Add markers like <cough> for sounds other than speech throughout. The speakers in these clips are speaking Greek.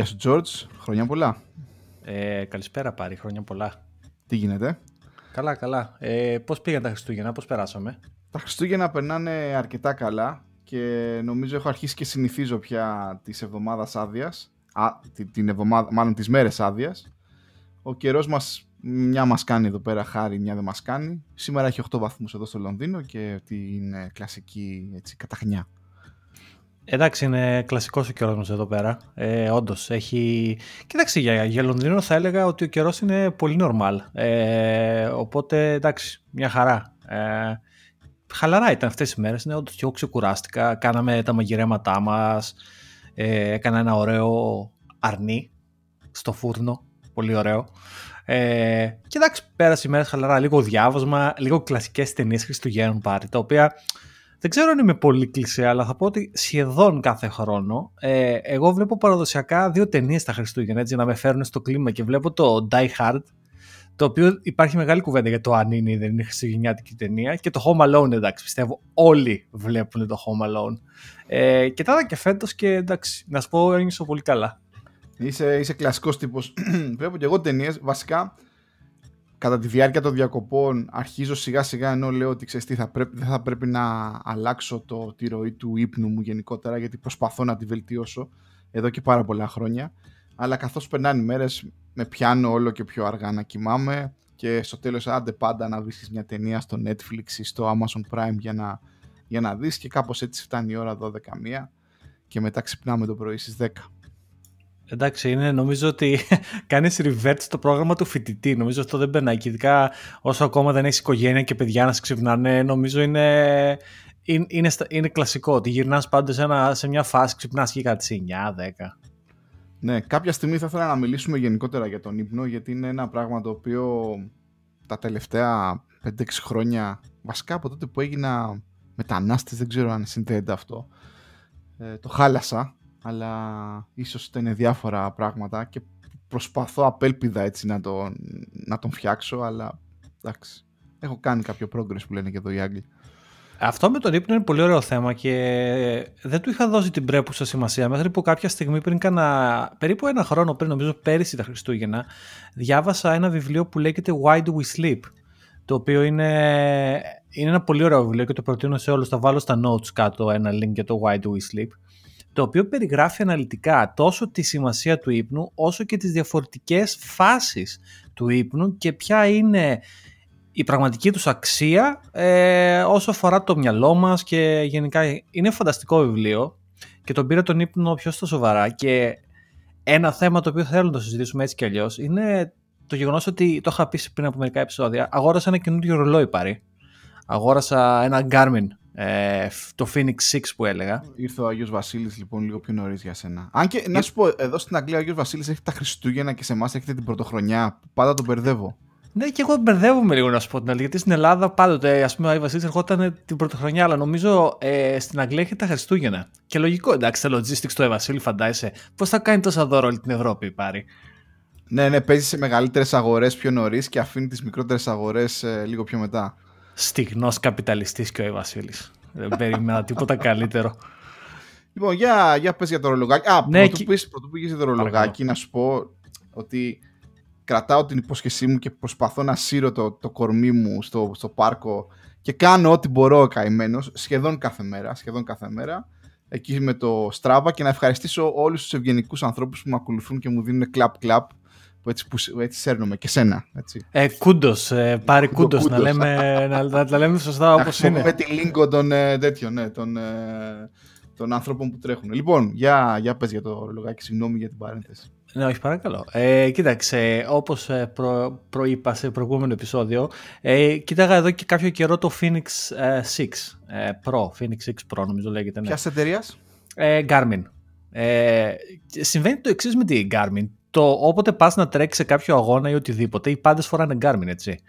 Γεια σου George, χρόνια πολλά. Ε, καλησπέρα πάρη, χρόνια πολλά. Τι γίνεται; Καλά, καλά. Ε, πώς πήγαν τα Χριστούγεννα, πώς περάσαμε; Τα Χριστούγεννα περνάνε αρκετά καλά και νομίζω έχω αρχίσει και συνηθίζω πια της εβδομάδας άδειας. την εβδομάδα, μάλλον τις μέρες άδειας. Ο καιρός μας μια μας κάνει εδώ πέρα χάρη, μια δεν μας κάνει. Σήμερα έχει 8 βαθμούς εδώ στο Λονδίνο και την κλασική έτσι, καταχνιά. Εντάξει, είναι κλασικός ο καιρός μας εδώ πέρα. Ε, Όντως, έχει. Κοίταξε, για, για Λονδίνο θα έλεγα ότι ο καιρός είναι πολύ normal. Ε, οπότε, εντάξει, μια χαρά. Ε, χαλαρά ήταν αυτές οι μέρες. Ναι, όντως, και εγώ ξεκουράστηκα. Κάναμε τα μαγειρέματά μας. Ε, έκανα ένα ωραίο αρνί στο φούρνο. Πολύ ωραίο. Ε, και εντάξει, πέρασε η μέρα χαλαρά. Λίγο διάβασμα, λίγο κλασικές ταινίες Χριστουγέννων πάρει, τα οποία δεν ξέρω αν είμαι πολύ κλεισέ, αλλά θα πω ότι σχεδόν κάθε χρόνο ε, εγώ βλέπω παραδοσιακά δύο ταινίες τα Χριστούγεννα έτσι, να με φέρουν στο κλίμα και βλέπω το Die Hard, το οποίο υπάρχει μεγάλη κουβέντα για το αν είναι ή δεν είναι χριστουγεννιάτικη ταινία και το Home Alone εντάξει πιστεύω όλοι βλέπουν το Home Alone. Ε, και τώρα και φέτος και εντάξει να σου πω ένιωσα πολύ καλά. Είσαι, είσαι κλασικός τύπος. <clears throat> Βλέπω και εγώ ταινίες. βασικά κατά τη διάρκεια των διακοπών αρχίζω σιγά σιγά ενώ λέω ότι ξέρεις τι θα πρέπει, δεν θα πρέπει να αλλάξω το, τη ροή του ύπνου μου γενικότερα γιατί προσπαθώ να τη βελτιώσω εδώ και πάρα πολλά χρόνια αλλά καθώς περνάνε οι μέρες με πιάνω όλο και πιο αργά να κοιμάμαι και στο τέλος άντε πάντα να βρίσκεις μια ταινία στο Netflix ή στο Amazon Prime για να, για να δεις και κάπως έτσι φτάνει η ώρα 12 μία και μετά ξυπνάμε το πρωί στις 10. Εντάξει, είναι, νομίζω ότι <laughs> κάνει revert στο πρόγραμμα του φοιτητή. Νομίζω αυτό δεν περνάει. Και ειδικά όσο ακόμα δεν έχεις οικογένεια και παιδιά να σε ξυπνάνε, νομίζω είναι, είναι, είναι, είναι κλασικό. Ότι γυρνάς πάντα σε, σε μια φάση, ξυπνάς και κάτι 9-10. Ναι, κάποια στιγμή θα ήθελα να μιλήσουμε γενικότερα για τον ύπνο, γιατί είναι ένα πράγμα το οποίο τα τελευταία 5-6 χρόνια, βασικά από τότε που έγινα μετανάστης, δεν ξέρω αν συνδέεται αυτό, ε, το χάλασα αλλά ίσως ήταν διάφορα πράγματα και προσπαθώ απέλπιδα έτσι να τον, να τον φτιάξω, αλλά εντάξει, έχω κάνει κάποιο progress που λένε και εδώ οι Άγγλοι. Αυτό με τον ύπνο είναι πολύ ωραίο θέμα και δεν του είχα δώσει την πρέπουσα σημασία. Μέχρι που κάποια στιγμή πριν κάνα, περίπου ένα χρόνο πριν, νομίζω πέρυσι τα Χριστούγεννα, διάβασα ένα βιβλίο που λέγεται Why Do We Sleep, το οποίο είναι, είναι ένα πολύ ωραίο βιβλίο και το προτείνω σε όλους, θα βάλω στα notes κάτω ένα link για το Why Do We Sleep το οποίο περιγράφει αναλυτικά τόσο τη σημασία του ύπνου όσο και τις διαφορετικές φάσεις του ύπνου και ποια είναι η πραγματική τους αξία ε, όσο αφορά το μυαλό μας και γενικά είναι φανταστικό βιβλίο και τον πήρε τον ύπνο πιο στα σοβαρά και ένα θέμα το οποίο θέλω να το συζητήσουμε έτσι κι αλλιώς είναι το γεγονός ότι το είχα πει πριν από μερικά επεισόδια αγόρασα ένα καινούργιο ρολόι πάρει αγόρασα ένα Garmin ε, το Phoenix 6 που έλεγα. Ήρθε ο Άγιος Βασίλης λοιπόν λίγο πιο νωρίς για σένα. Αν και να σου πω, εδώ στην Αγγλία ο Άγιος Βασίλης έχει τα Χριστούγεννα και σε εμάς έχετε την Πρωτοχρονιά. Πάντα τον μπερδεύω. Ναι, και εγώ μπερδεύομαι λίγο να σου πω την αλήθεια. Γιατί στην Ελλάδα πάντοτε ας πούμε, ο Άγιος Βασίλης ερχόταν την Πρωτοχρονιά, αλλά νομίζω ε, στην Αγγλία έχει τα Χριστούγεννα. Και λογικό, εντάξει, τα logistics του Βασίλη, φαντάζεσαι. Πώς θα κάνει τόσα δώρα όλη την Ευρώπη, πάρει. Ναι, ναι, παίζει σε μεγαλύτερες αγορές πιο νωρίς και αφήνει τις μικρότερες αγορές ε, λίγο πιο μετά. Στιγνός καπιταλιστής και ο Βασίλης. Δεν περίμενα τίποτα καλύτερο. Λοιπόν, για, για πες για το ρολογάκι. Α, ναι, πρωτού, και... πεις, πρωτού πήγες για το ρολογάκι, να σου πω ότι κρατάω την υπόσχεσή μου και προσπαθώ να σύρω το, το κορμί μου στο, στο πάρκο και κάνω ό,τι μπορώ καημένος, σχεδόν κάθε μέρα, σχεδόν κάθε μέρα, εκεί με το Strava και να ευχαριστήσω όλους τους ευγενικούς ανθρώπους που με ακολουθούν και μου δίνουν κλαπ-κλαπ που έτσι, που έτσι σέρνουμε και σένα. Έτσι. Ε, κούντος, ε, πάρει κούντος, να, λέμε, να, να, τα λέμε σωστά όπως είναι. Να τη λίγο των ε, τέτοιων, ναι, των, ε, των ανθρώπων που τρέχουν. Λοιπόν, για, για πες για το ρολογάκι, συγγνώμη για την παρένθεση. Ναι, όχι παρακαλώ. Ε, κοίταξε, όπως ε, προ, προείπα σε προηγούμενο επεισόδιο, ε, κοίταγα εδώ και κάποιο καιρό το Phoenix 6 ε, Pro, Phoenix 6 Pro νομίζω λέγεται. Ναι. Ποιας εταιρείας; Ε, Garmin. Ε, συμβαίνει το εξής με την Garmin το όποτε πας να τρέξεις σε κάποιο αγώνα ή οτιδήποτε, οι πάντες φοράνε Garmin, έτσι.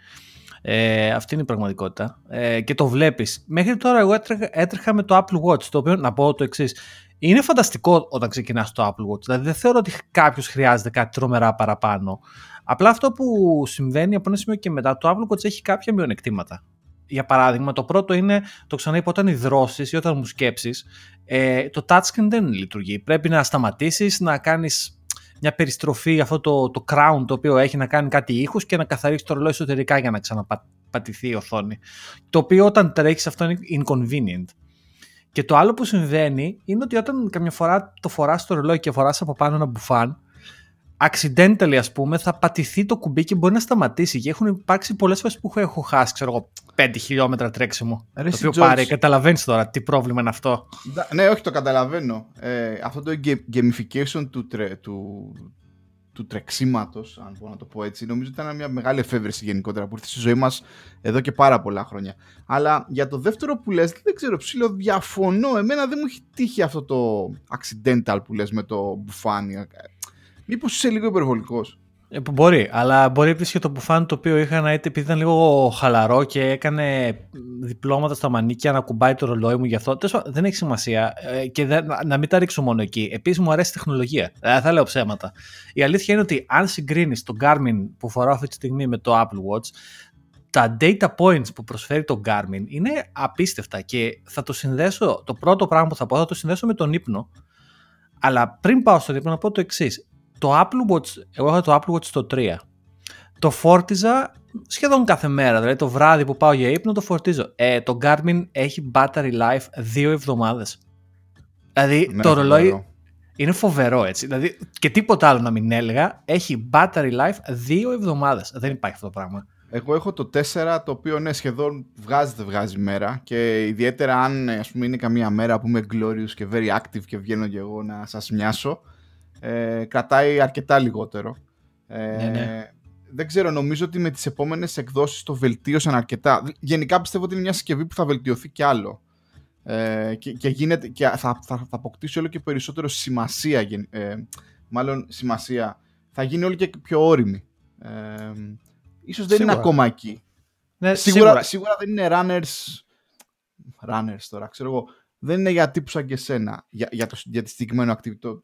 Ε, αυτή είναι η πραγματικότητα. Ε, και το βλέπεις. Μέχρι τώρα εγώ έτρεχα, έτρεχα με το Apple Watch, το οποίο να πω το εξής. Είναι φανταστικό όταν ξεκινάς το Apple Watch. Δηλαδή δεν θεωρώ ότι κάποιος χρειάζεται κάτι τρομερά παραπάνω. Απλά αυτό που συμβαίνει από ένα σημείο και μετά, το Apple Watch έχει κάποια μειονεκτήματα. Για παράδειγμα, το πρώτο είναι, το ξαναείπα, όταν υδρώσεις ή όταν μου σκέψεις, ε, το touchscreen δεν λειτουργεί. Πρέπει να σταματήσεις, να κάνεις μια περιστροφή αυτό το, το crown το οποίο έχει να κάνει κάτι ήχους και να καθαρίσει το ρολόι εσωτερικά για να ξαναπατηθεί η οθόνη. Το οποίο όταν τρέχεις αυτό είναι inconvenient. Και το άλλο που συμβαίνει είναι ότι όταν καμιά φορά το φοράς στο ρολόι και φοράς από πάνω ένα μπουφάν, accidentally ας πούμε θα πατηθεί το κουμπί και μπορεί να σταματήσει και έχουν υπάρξει πολλές φορές που έχω χάσει ξέρω εγώ 5 χιλιόμετρα τρέξιμο Ρε, το οποίο πάρει, καταλαβαίνεις τώρα τι πρόβλημα είναι αυτό. Ναι όχι το καταλαβαίνω. Ε, αυτό το gamification του, τρε, του, του τρεξίματος αν μπορώ να το πω έτσι νομίζω ότι ήταν μια μεγάλη εφεύρεση γενικότερα που ήρθε στη ζωή μας εδώ και πάρα πολλά χρόνια. Αλλά για το δεύτερο που λες δεν ξέρω ψήλο διαφωνώ εμένα δεν μου έχει τύχει αυτό το accidental που λες με το μπουφάνι Μήπως είσαι λίγο υπερβολικός; Ε, μπορεί, αλλά μπορεί επίσης και το μπουφάν το οποίο είχα να επειδή ήταν λίγο χαλαρό και έκανε διπλώματα στα μανίκια να κουμπάει το ρολόι μου γι' αυτό. δεν έχει σημασία ε, και δεν, να μην τα ρίξω μόνο εκεί. Επίσης μου αρέσει η τεχνολογία. Δεν θα λέω ψέματα. Η αλήθεια είναι ότι αν συγκρίνεις το Garmin που φοράω αυτή τη στιγμή με το Apple Watch, τα data points που προσφέρει το Garmin είναι απίστευτα και θα το συνδέσω, το πρώτο πράγμα που θα πω θα το συνδέσω με τον ύπνο. Αλλά πριν πάω στον ύπνο να πω το εξής το Apple Watch, εγώ είχα το Apple Watch το 3. Το φόρτιζα σχεδόν κάθε μέρα, δηλαδή το βράδυ που πάω για ύπνο το φορτίζω. Ε, το Garmin έχει battery life δύο εβδομάδες. Δηλαδή ναι, το ρολόι είναι φοβερό έτσι. Δηλαδή και τίποτα άλλο να μην έλεγα, έχει battery life δύο εβδομάδες. Δεν υπάρχει αυτό το πράγμα. Εγώ έχω το 4 το οποίο ναι σχεδόν βγάζεται βγάζει μέρα και ιδιαίτερα αν ας πούμε είναι καμία μέρα που είμαι glorious και very active και βγαίνω και εγώ να σας μοιάσω ε, κρατάει αρκετά λιγότερο. Ε, ναι, ναι. Δεν ξέρω, νομίζω ότι με τις επόμενες εκδόσεις το βελτίωσαν αρκετά. Γενικά πιστεύω ότι είναι μια συσκευή που θα βελτιωθεί κι άλλο. Ε, και, και, γίνεται, και θα, θα, θα αποκτήσει όλο και περισσότερο σημασία, ε, μάλλον σημασία, θα γίνει όλο και πιο όρημη. Ε, ίσως δεν είναι ακόμα εκεί. Ναι, σίγουρα, σίγουρα. σίγουρα δεν είναι runners, runners τώρα, ξέρω εγώ, δεν είναι για τύπους σαν και εσένα, για, για, το, για τη συγκεκριμένο activity το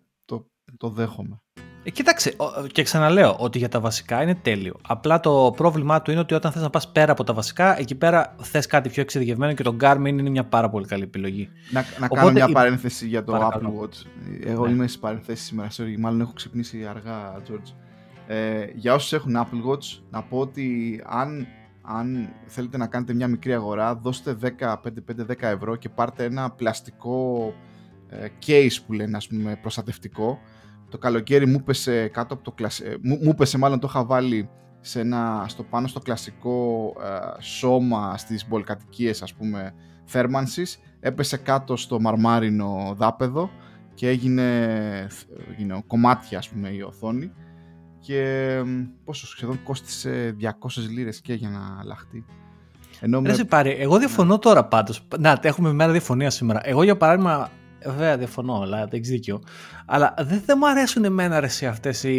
δέχομαι. Ε, κοίταξε, και ξαναλέω ότι για τα βασικά είναι τέλειο. Απλά το πρόβλημά του είναι ότι όταν θες να πας πέρα από τα βασικά, εκεί πέρα θες κάτι πιο εξειδικευμένο και το Garmin είναι μια πάρα πολύ καλή επιλογή. Να, να κάνω μια παρένθεση για το Apple Watch. Εγώ ναι. είμαι στις παρένθεσεις σήμερα, μάλλον έχω ξυπνήσει αργά, George. Ε, για όσους έχουν Apple Watch, να πω ότι αν, αν θέλετε να κάνετε μια μικρή αγορά, δώστε 10, 5-10 ευρώ και πάρτε ένα πλαστικό ε, case που λένε, ας πούμε, προστατευτικό, το καλοκαίρι μου πέσε κάτω από το κλασικό, μου, μου πέσε μάλλον το είχα βάλει σε ένα, στο πάνω στο κλασικό ε, σώμα στις πολυκατοικίες ας πούμε θέρμανσης έπεσε κάτω στο μαρμάρινο δάπεδο και έγινε, έγινε κομμάτια ας πούμε η οθόνη και πόσο σχεδόν κόστησε 200 λίρες και για να αλλάχτεί Ενώ με... πάρει, εγώ διαφωνώ τώρα πάντως. Να, έχουμε μέρα διαφωνία σήμερα. Εγώ για παράδειγμα Βέβαια, διαφωνώ, αλλά δεν έχεις δίκιο. Αλλά δεν, δεν μου αρέσουν εμένα ρε, αυτές οι,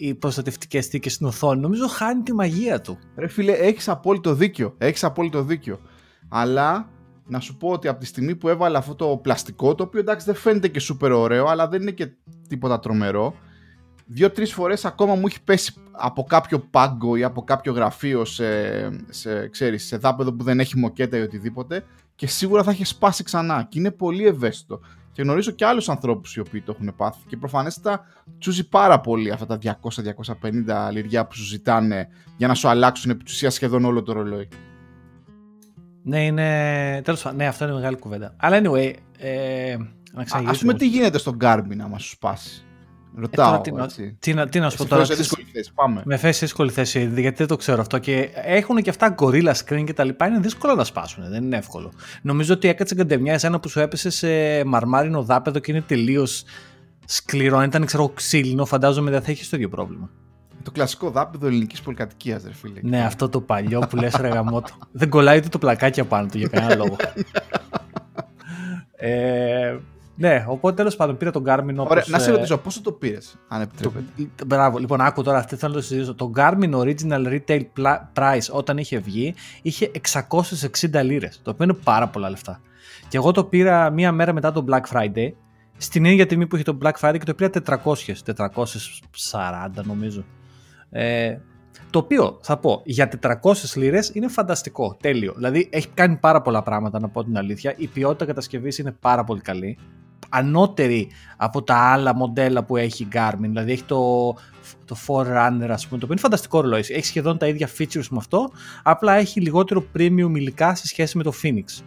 οι προστατευτικές θήκες στην οθόνη. Νομίζω χάνει τη μαγεία του. Ρε φίλε, έχεις απόλυτο δίκιο. Έχεις απόλυτο δίκιο. Αλλά να σου πω ότι από τη στιγμή που έβαλα αυτό το πλαστικό, το οποίο εντάξει δεν φαίνεται και σούπερ ωραίο, αλλά δεν είναι και τίποτα τρομερό. Δύο-τρεις φορές ακόμα μου έχει πέσει από κάποιο πάγκο ή από κάποιο γραφείο σε, σε, ξέρεις, σε δάπεδο που δεν έχει μοκέτα ή οτιδήποτε και σίγουρα θα έχει σπάσει ξανά. Και είναι πολύ ευαίσθητο. Και γνωρίζω και άλλους ανθρώπους οι οποίοι το έχουν πάθει. Και προφανέστατα τσούζει πάρα πολύ αυτά τα 200-250 λιριά που σου ζητάνε για να σου αλλάξουν επί σχεδόν όλο το ρολόι. Ναι, είναι. Τέλος πάντων, ναι, αυτό είναι μεγάλη κουβέντα. Αλλά anyway. Ε, να Α πούμε τι γίνεται στον Garmin άμα σου σπάσει. Ρωτάω. Ε, τώρα, τι, τι, τι, τι, να σου πω τώρα. Σε δύσκολη θέση. Πάμε. Με θέση σε δύσκολη θέση, γιατί δεν το ξέρω αυτό. Και έχουν και αυτά gorilla screen και τα λοιπά. Είναι δύσκολο να σπάσουν. Δεν είναι εύκολο. Νομίζω ότι έκατσε καντεμιά εσένα που σου έπεσε σε μαρμάρινο δάπεδο και είναι τελείως σκληρό. Αν ήταν ξέρω, ξύλινο, φαντάζομαι δεν θα έχει το ίδιο πρόβλημα. Το κλασικό δάπεδο ελληνικής πολυκατοικίας, ρε φίλε. Ναι, αυτό το παλιό που λες ρε γαμότο. δεν κολλάει ούτε το πλακάκι απάνω του για κανένα λόγο. <laughs> ε, ναι, οπότε τέλος πάντων πήρα τον Garmin όπως... Ωραία, να σε ε, ρωτήσω, πόσο το πήρες, αν επιτρέπετε; Το, μπράβο, λοιπόν, άκου τώρα, αυτή θέλω να το συζητήσω. Το Garmin Original Retail Price όταν είχε βγει είχε 660 λίρες, το οποίο είναι πάρα πολλά λεφτά. Και εγώ το πήρα μία μέρα μετά το Black Friday, στην ίδια τιμή που είχε το Black Friday και το πήρα 400, 440 νομίζω. Ε, το οποίο θα πω για 400 λίρες είναι φανταστικό, τέλειο. Δηλαδή έχει κάνει πάρα πολλά πράγματα να πω την αλήθεια. Η ποιότητα κατασκευής είναι πάρα πολύ καλή ανώτερη από τα άλλα μοντέλα που έχει η Garmin. Δηλαδή έχει το, το Forerunner, ας πούμε, το οποίο είναι φανταστικό ρολόι. Έχει σχεδόν τα ίδια features με αυτό, απλά έχει λιγότερο premium υλικά σε σχέση με το Phoenix.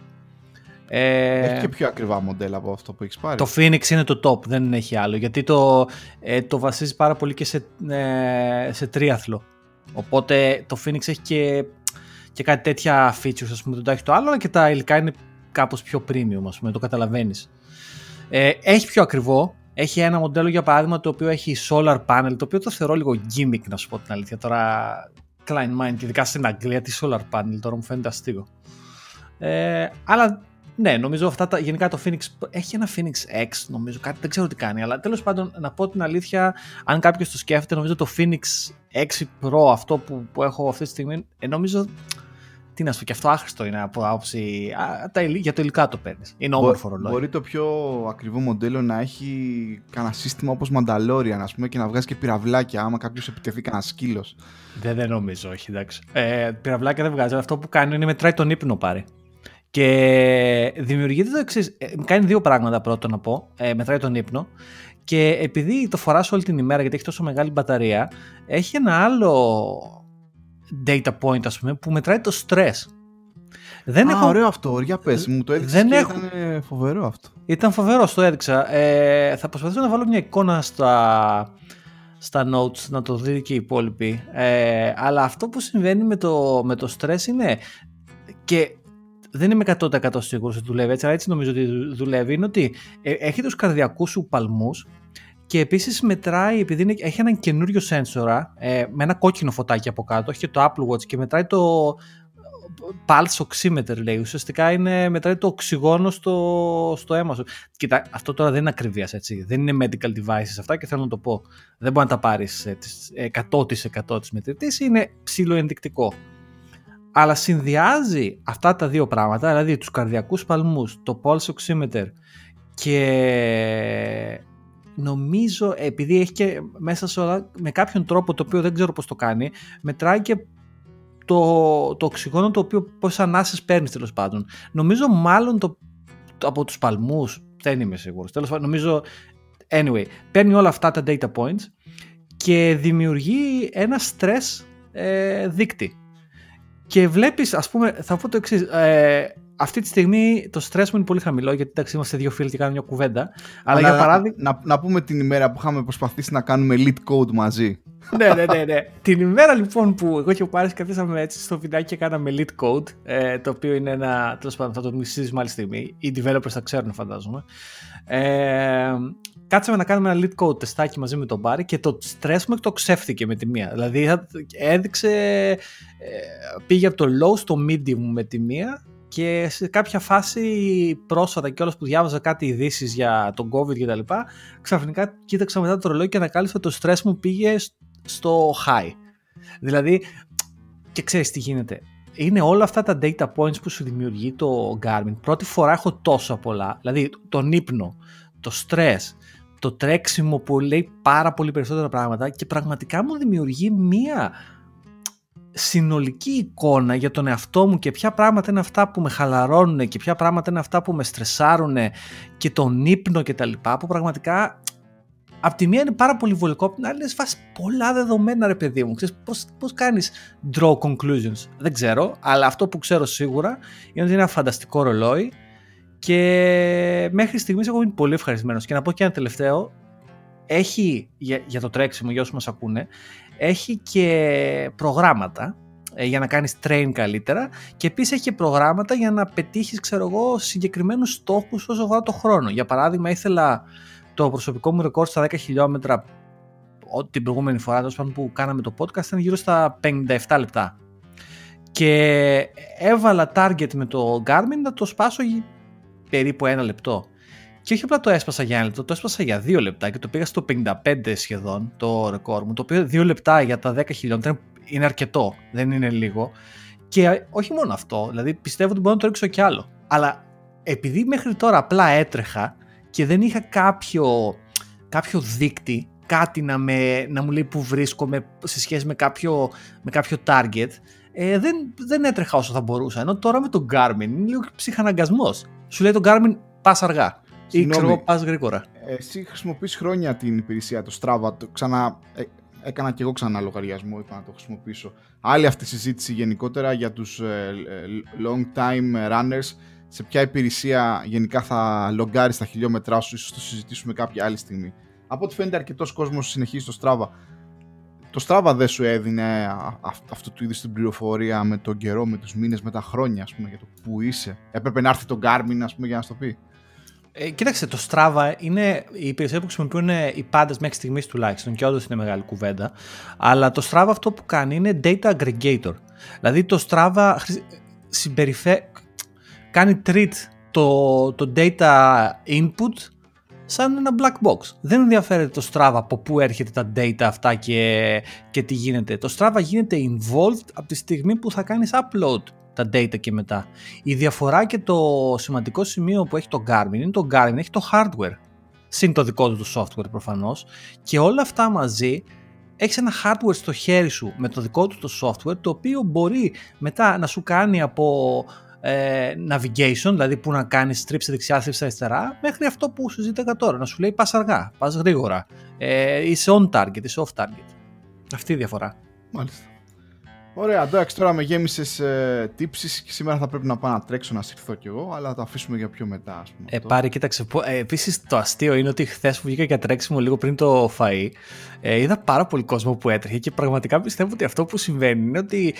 Ε, έχει και πιο ακριβά μοντέλα από αυτό που έχεις πάρει. Το Phoenix είναι το top, δεν έχει άλλο. Γιατί το, ε, το βασίζει πάρα πολύ και σε, ε, σε τρίαθλο. Οπότε το Phoenix έχει και, και κάτι τέτοια features, ας πούμε, δεν το έχει το άλλο, αλλά και τα υλικά είναι κάπως πιο premium, ας πούμε, το καταλαβαίνεις. Ε, έχει πιο ακριβό. Έχει ένα μοντέλο για παράδειγμα το οποίο έχει solar panel, το οποίο το θεωρώ λίγο gimmick να σου πω την αλήθεια. Τώρα, Klein Mind, και ειδικά στην Αγγλία, τι solar panel, τώρα μου φαίνεται αστείο. Ε, αλλά ναι, νομίζω αυτά τα, γενικά το Phoenix έχει ένα Phoenix X, νομίζω, κάτι δεν ξέρω τι κάνει, αλλά τέλος πάντων να πω την αλήθεια, αν κάποιος το σκέφτεται, νομίζω το Phoenix 6 Pro, αυτό που, που έχω αυτή τη στιγμή, ε, νομίζω τι να σου πω, και αυτό άχρηστο είναι από άποψη. για το υλικά το παίρνεις. Είναι όμορφο ρολόι. Μπορεί το πιο ακριβό μοντέλο να έχει κανένα σύστημα όπως Mandalorian, ας πούμε, και να βγάζει και πυραυλάκια άμα κάποιος επιτεθεί κανένας σκύλος. Δεν, δεν νομίζω, όχι, εντάξει. Ε, πυραυλάκια δεν βγάζει. Αυτό που κάνει είναι μετράει τον ύπνο πάρει. Και δημιουργείται το εξής. Ε, κάνει δύο πράγματα πρώτο να πω. Ε, μετράει τον ύπνο. Και επειδή το φοράς όλη την ημέρα γιατί έχει τόσο μεγάλη μπαταρία, έχει ένα άλλο data point ας πούμε που μετράει το stress. Δεν Α, έχω... ωραίο αυτό, για πες, μου το έδειξες και έχω... ήταν φοβερό αυτό. Ήταν φοβερό, το έδειξα. Ε, θα προσπαθήσω να βάλω μια εικόνα στα, στα notes, να το δει και οι υπόλοιποι. Ε, αλλά αυτό που συμβαίνει με το, με το stress είναι και δεν είμαι 100% σίγουρος ότι δουλεύει έτσι, αλλά έτσι νομίζω ότι δουλεύει, είναι ότι ε, έχει τους καρδιακούς σου παλμούς και επίσης μετράει, επειδή είναι, έχει έναν καινούριο σένσορα ε, με ένα κόκκινο φωτάκι από κάτω, έχει και το Apple Watch και μετράει το pulse oximeter λέει, ουσιαστικά είναι, μετράει το οξυγόνο στο, στο αίμα σου. Κοίτα, αυτό τώρα δεν είναι ακριβίας έτσι, δεν είναι medical devices αυτά και θέλω να το πω. Δεν μπορεί να τα πάρεις 100% της μετρητής, είναι ψηλό ενδεικτικό αλλά συνδυάζει αυτά τα δύο πράγματα, δηλαδή τους καρδιακούς παλμούς, το pulse oximeter και νομίζω επειδή έχει και μέσα σε όλα με κάποιον τρόπο το οποίο δεν ξέρω πώς το κάνει μετράει και το, το οξυγόνο το οποίο πώς ανάσες παίρνεις τέλος πάντων. Νομίζω μάλλον το, από τους παλμούς, δεν είμαι σίγουρος, τέλος πάντων νομίζω anyway, παίρνει όλα αυτά τα data points και δημιουργεί ένα stress ε, δείκτη και βλέπεις, ας πούμε, θα πω το εξής. Ε, αυτή τη στιγμή το stress μου είναι πολύ χαμηλό γιατί εντάξει είμαστε δύο φίλοι και κάνουμε μια κουβέντα. Αλλά, για παράδειγμα. Να, να, πούμε την ημέρα που είχαμε προσπαθήσει να κάνουμε lead code μαζί. ναι, ναι, ναι, ναι. την ημέρα λοιπόν που εγώ και ο Πάρης καθίσαμε έτσι στο βιντεάκι και κάναμε lead code, ε, το οποίο είναι ένα. τέλος πάντων θα το συζητήσουμε άλλη στιγμή. Οι developers θα ξέρουν, φαντάζομαι. Ε, κάτσαμε να κάνουμε ένα lead code τεστάκι μαζί με τον Μπάρι και το stress μου το ξέφθηκε με τη μία. Δηλαδή έδειξε, ε, πήγε από το low στο medium με τη μία και σε κάποια φάση πρόσφατα και όλες που διάβαζα κάτι ειδήσεις για τον COVID και τα λοιπά, ξαφνικά κοίταξα μετά το ρολόι και ανακάλυψα το stress μου πήγε στο high. Δηλαδή, και ξέρεις τι γίνεται, είναι όλα αυτά τα data points που σου δημιουργεί το Garmin. Πρώτη φορά έχω τόσο πολλά, δηλαδή τον ύπνο, το stress, το τρέξιμο που λέει πάρα πολύ περισσότερα πράγματα και πραγματικά μου δημιουργεί μία συνολική εικόνα για τον εαυτό μου και ποια πράγματα είναι αυτά που με χαλαρώνουν και ποια πράγματα είναι αυτά που με στρεσάρουν και τον ύπνο και τα λοιπά που πραγματικά Απ' τη μία είναι πάρα πολύ βολικό, απ' την άλλη είναι φάση πολλά δεδομένα ρε παιδί μου. Ξέρεις πώς, πώς κάνεις draw conclusions. Δεν ξέρω, αλλά αυτό που ξέρω σίγουρα είναι ότι είναι ένα φανταστικό ρολόι και μέχρι στιγμής εγώ είμαι πολύ ευχαριστημένος. Και να πω και ένα τελευταίο, έχει για, για το τρέξιμο, για όσους μας ακούνε, έχει και προγράμματα ε, για να κάνεις train καλύτερα και επίσης έχει και προγράμματα για να πετύχεις ξέρω εγώ συγκεκριμένους στόχους όσο αφορά το χρόνο. Για παράδειγμα ήθελα το προσωπικό μου ρεκόρ στα 10 χιλιόμετρα την προηγούμενη φορά που κάναμε το podcast ήταν γύρω στα 57 λεπτά και έβαλα target με το Garmin να το σπάσω περίπου ένα λεπτό. Και όχι απλά το έσπασα για ένα λεπτό, το έσπασα για δύο λεπτά και το πήγα στο 55 σχεδόν το ρεκόρ μου. Το οποίο δύο λεπτά για τα 10 χιλιόμετρα είναι αρκετό, δεν είναι λίγο. Και όχι μόνο αυτό, δηλαδή πιστεύω ότι μπορώ να το ρίξω κι άλλο. Αλλά επειδή μέχρι τώρα απλά έτρεχα και δεν είχα κάποιο, κάποιο δείκτη, κάτι να, με, να μου λέει που βρίσκομαι σε σχέση με κάποιο, με κάποιο target, ε, δεν, δεν έτρεχα όσο θα μπορούσα. Ενώ τώρα με τον Garmin είναι λίγο ψυχαναγκασμός. Σου λέει το Garmin πας αργά. Ή ξέρω πας γρήγορα. Εσύ χρησιμοποιείς χρόνια την υπηρεσία το Strava. Το ξανα, ε, έκανα και εγώ ξανά λογαριασμό, είπα να το χρησιμοποιήσω. Άλλη αυτή η συζήτηση γενικότερα για τους ε, long time runners. Σε ποια υπηρεσία γενικά θα λογκάρεις τα χιλιόμετρά σου, ίσως το συζητήσουμε κάποια άλλη στιγμή. Από ό,τι φαίνεται, αρκετός κόσμος συνεχίζει το Strava το Strava δεν σου έδινε αυτού του είδους την πληροφορία με τον καιρό, με τους μήνες, με τα χρόνια, ας πούμε, για το που είσαι. Έπρεπε να έρθει το Garmin, ας πούμε, για να σου το πει. Ε, κοίταξε, το Strava είναι η υπηρεσία που χρησιμοποιούν οι πάντες μέχρι στιγμής τουλάχιστον και όντως είναι μεγάλη κουβέντα. Αλλά το Strava αυτό που κάνει είναι data aggregator. Δηλαδή το Strava συμπεριφέ... κάνει treat το, το data input σαν ένα black box. Δεν ενδιαφέρεται το Strava από πού έρχεται τα data αυτά και, και τι γίνεται. Το Strava γίνεται involved από τη στιγμή που θα κάνεις upload τα data και μετά. Η διαφορά και το σημαντικό σημείο που έχει το Garmin είναι το Garmin έχει το hardware. Συν το δικό του το software προφανώς. Και όλα αυτά μαζί έχεις ένα hardware στο χέρι σου με το δικό του το software το οποίο μπορεί μετά να σου κάνει από ε, navigation, δηλαδή που να κάνεις στρίψε δεξιά, στρίψε αριστερά, μέχρι αυτό που σου ζήτηκα τώρα. Να σου λέει πας αργά, πας γρήγορα. Ε, είσαι on target, είσαι off target. Αυτή η διαφορά. Μάλιστα. Ωραία, εντάξει, τώρα με γέμισες ε, τύψεις και σήμερα θα πρέπει να πάω να τρέξω να συρθώ κι εγώ, αλλά θα το αφήσουμε για πιο μετά, ας πούμε. Ε, πάρε, κοίταξε. Ε, Επίσης, το αστείο είναι ότι χθες που βγήκα για τρέξιμο λίγο πριν το φαΐ, ε, είδα πάρα πολύ κόσμο που έτρεχε και πραγματικά πιστεύω ότι αυτό που συμβαίνει είναι ότι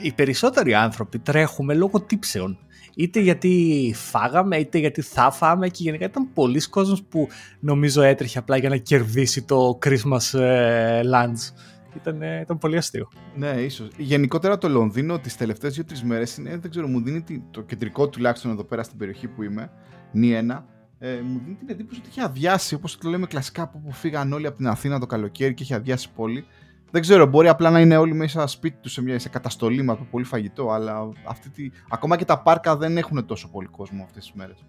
ε, οι περισσότεροι άνθρωποι τρέχουμε λόγω τύψεων. Είτε γιατί φάγαμε, είτε γιατί θα φάμε και γενικά ήταν πολλοί κόσμος που νομίζω έτρεχε απλά για να κερδίσει το Christmas ε, lunch. Ήταν, ήταν πολύ αστείο. Ναι, ίσως. Γενικότερα το Λονδίνο τις τελευταίες δύο-τρεις μέρες είναι, δεν ξέρω, μου δίνει το κεντρικό τουλάχιστον εδώ πέρα στην περιοχή που είμαι, νη ένα, ε, μου δίνει την εντύπωση ότι έχει αδειάσει, όπως το λέμε κλασικά, από που φύγαν όλοι από την Αθήνα το καλοκαίρι και έχει αδειάσει πόλη. Δεν ξέρω, μπορεί απλά να είναι όλοι μέσα σπίτι τους σε, μια, σε καταστολή με πολύ φαγητό, αλλά αυτή τη... ακόμα και τα πάρκα δεν έχουν τόσο πολύ κόσμο αυτές τις μέρες.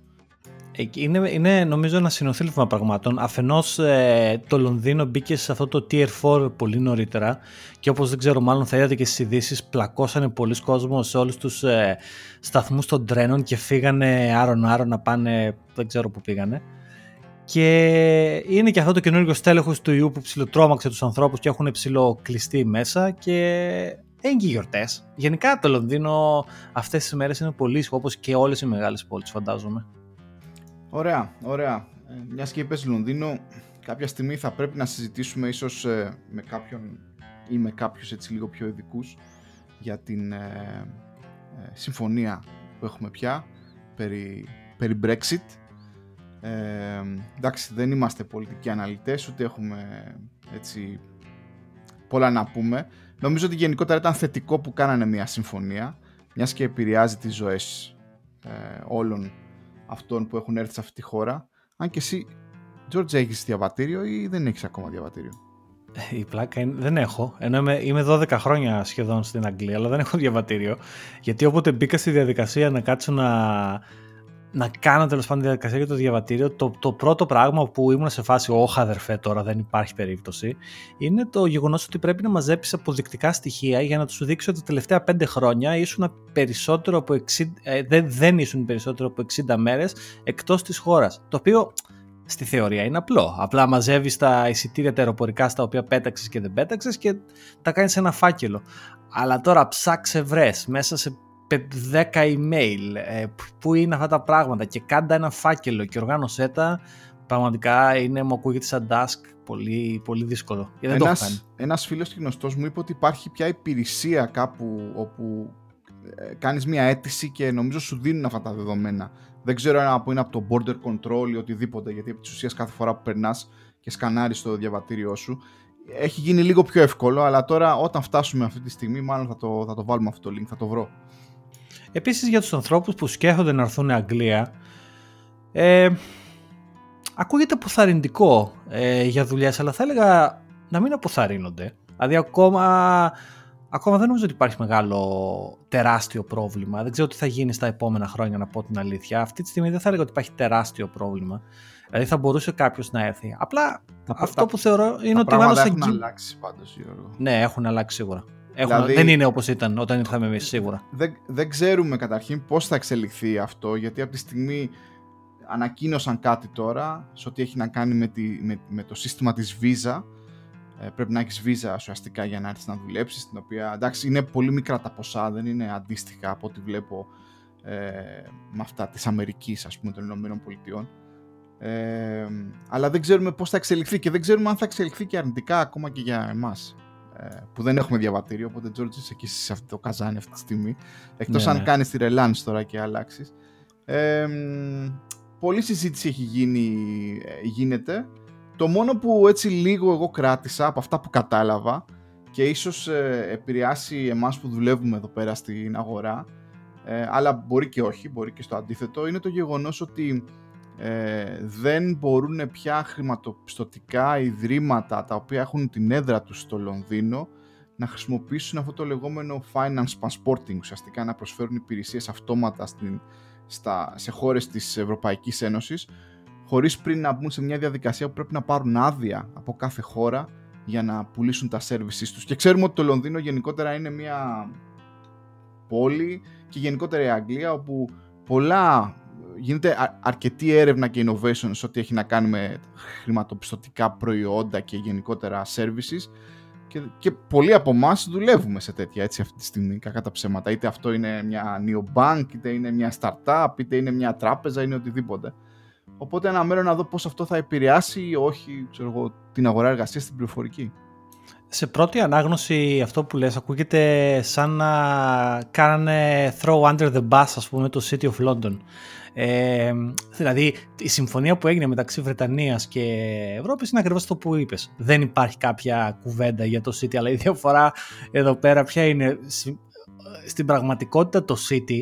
Είναι, είναι νομίζω ένα συνοθήλευμα πραγμάτων. Αφενός ε, το Λονδίνο μπήκε σε αυτό το Tier 4 πολύ νωρίτερα και όπως δεν ξέρω, μάλλον θα είδατε και στις ειδήσεις, πλακώσανε πολλοί κόσμος σε όλους τους ε, σταθμούς των τρένων και φύγανε άρον-άρον να πάνε. Δεν ξέρω πού πήγανε. Και είναι και αυτό το καινούργιο στέλεχος του ιού που ψιλοτρώμαξε τους ανθρώπους και έχουν ψηλοκλειστεί μέσα και έγινε και γιορτές. Γενικά το Λονδίνο αυτές τις μέρες είναι πολύ όπως και όλες οι μεγάλες πόλεις, φαντάζομαι. Ωραία, ωραία. Ε, Μιας και είπες Λονδίνο, κάποια στιγμή θα πρέπει να συζητήσουμε ίσως ε, με κάποιον ή με κάποιους έτσι λίγο πιο ειδικούς για την ε, συμφωνία που έχουμε πια περί, περί Brexit. Ε, εντάξει, δεν είμαστε πολιτικοί αναλυτές, ούτε έχουμε έτσι πολλά να πούμε. Νομίζω ότι γενικότερα ήταν θετικό που κάνανε μια συμφωνία, μιας και επηρεάζει τις ζωές όλων αυτών που έχουν έρθει σε αυτή τη χώρα. Αν και εσύ, George, έχεις διαβατήριο ή δεν έχεις ακόμα διαβατήριο; Ε, η πλάκα είναι, δεν έχω. Ενώ είμαι, είμαι 12 χρόνια σχεδόν στην Αγγλία, αλλά δεν έχω διαβατήριο. Γιατί όποτε μπήκα στη διαδικασία να κάτσω να, να κάνω τέλος πάντων τη διαδικασία για το διαβατήριο, το, το πρώτο πράγμα που ήμουν σε φάση, Όχι, αδερφέ, τώρα δεν υπάρχει περίπτωση, είναι το γεγονός ότι πρέπει να μαζέψεις αποδεικτικά στοιχεία για να τους δείξεις ότι τα τελευταία 5 χρόνια ήσουν περισσότερο από 60, ε, δεν, δεν ήσουν περισσότερο από 60 μέρες εκτός της χώρας. Το οποίο στη θεωρία είναι απλό. Απλά μαζεύεις τα εισιτήρια τα αεροπορικά στα οποία πέταξες και δεν πέταξες και τα κάνεις ένα φάκελο. Αλλά τώρα ψάξε βρες μέσα σε 10 email, ε, πού είναι αυτά τα πράγματα και κάντα ένα φάκελο και οργάνωσέ τα, πραγματικά είναι, μου ακούγεται σαν task πολύ, πολύ δύσκολο. Και δεν ένας, το ένας φίλος και γνωστός μου είπε ότι υπάρχει πια υπηρεσία κάπου όπου ε, κάνεις μια αίτηση και νομίζω σου δίνουν αυτά τα δεδομένα. Δεν ξέρω αν είναι από το border control ή οτιδήποτε, γιατί επί της ουσίας κάθε φορά που περνάς και σκανάρεις το διαβατήριό σου, έχει γίνει λίγο πιο εύκολο, αλλά τώρα όταν φτάσουμε αυτή τη στιγμή μάλλον θα το, θα το βάλουμε αυτό το link, θα το βρω. Επίσης για τους ανθρώπους που σκέφτονται να έρθουν Αγγλία, ε, ακούγεται αποθαρρυντικό ε, για δουλειές, αλλά θα έλεγα να μην αποθαρρύνονται. Δηλαδή ακόμα, ακόμα δεν νομίζω ότι υπάρχει μεγάλο τεράστιο πρόβλημα. Δεν ξέρω τι θα γίνει στα επόμενα χρόνια να πω την αλήθεια. Αυτή τη στιγμή δεν θα έλεγα ότι υπάρχει τεράστιο πρόβλημα. Δηλαδή θα μπορούσε κάποιος να έρθει. Απλά αυτό που θεωρώ είναι ότι μάλλον. Έχουν αλλάξει πάντως, Γιώργο. Ναι, έχουν αλλάξει σίγουρα. Δηλαδή, δεν είναι όπως ήταν όταν ήρθαμε εμείς σίγουρα. Δεν, δεν ξέρουμε καταρχήν πώς θα εξελιχθεί αυτό γιατί από τη στιγμή ανακοίνωσαν κάτι τώρα σε ό,τι έχει να κάνει με, τη, με, με το σύστημα της Visa. Ε, πρέπει να έχεις Visa ουσιαστικά για να έρθεις να δουλέψεις, την οποία εντάξει είναι πολύ μικρά τα ποσά, δεν είναι αντίστοιχα από ό,τι βλέπω ε, με αυτά της Αμερικής ας πούμε των Ηνωμένων Πολιτειών. Ε, αλλά δεν ξέρουμε πώς θα εξελιχθεί και δεν ξέρουμε αν θα εξελιχθεί και αρνητικά ακόμα και για εμάς ε, που δεν έχουμε διαβατήριο οπότε George είσαι εκεί σε αυτό το καζάνι αυτή τη στιγμή. Εκτός ναι, αν ναι. κάνεις τη ρελάνς τώρα και αλλάξεις. Ε, πολλή συζήτηση έχει γίνει, ε, γίνεται. Το μόνο που έτσι λίγο εγώ κράτησα από αυτά που κατάλαβα και ίσως ε, επηρεάσει εμάς που δουλεύουμε εδώ πέρα στην αγορά ε, αλλά μπορεί και όχι, μπορεί και στο αντίθετο είναι το γεγονός ότι ε, δεν μπορούν πια χρηματοπιστωτικά ιδρύματα τα οποία έχουν την έδρα τους στο Λονδίνο να χρησιμοποιήσουν αυτό το λεγόμενο finance passporting, ουσιαστικά να προσφέρουν υπηρεσίες αυτόματα στην, στα, σε χώρες της Ευρωπαϊκής Ένωσης χωρίς πριν να μπουν σε μια διαδικασία που πρέπει να πάρουν άδεια από κάθε χώρα για να πουλήσουν τα services τους. Και ξέρουμε ότι το Λονδίνο γενικότερα είναι μια πόλη και γενικότερα η Αγγλία όπου πολλά γίνεται αρκετή έρευνα και innovation σε ό,τι έχει να κάνει με χρηματοπιστωτικά προϊόντα και γενικότερα services και, και πολλοί από εμάς δουλεύουμε σε τέτοια έτσι αυτή τη στιγμή, κακά τα ψέματα. Είτε αυτό είναι μια bank, είτε είναι μια startup, είτε είναι μια τράπεζα, είναι οτιδήποτε. Οπότε αναμένω να δω πώς αυτό θα επηρεάσει ή όχι ξέρω εγώ, την αγορά εργασίας στην πληροφορική. Σε πρώτη ανάγνωση αυτό που λες ακούγεται σαν να κάνανε throw under the bus ας πούμε το City of London. Ε, δηλαδή η συμφωνία που έγινε μεταξύ Βρετανίας και Ευρώπης είναι ακριβώς το που είπες. Δεν υπάρχει κάποια κουβέντα για το City αλλά η διαφορά εδώ πέρα ποια είναι στην πραγματικότητα το City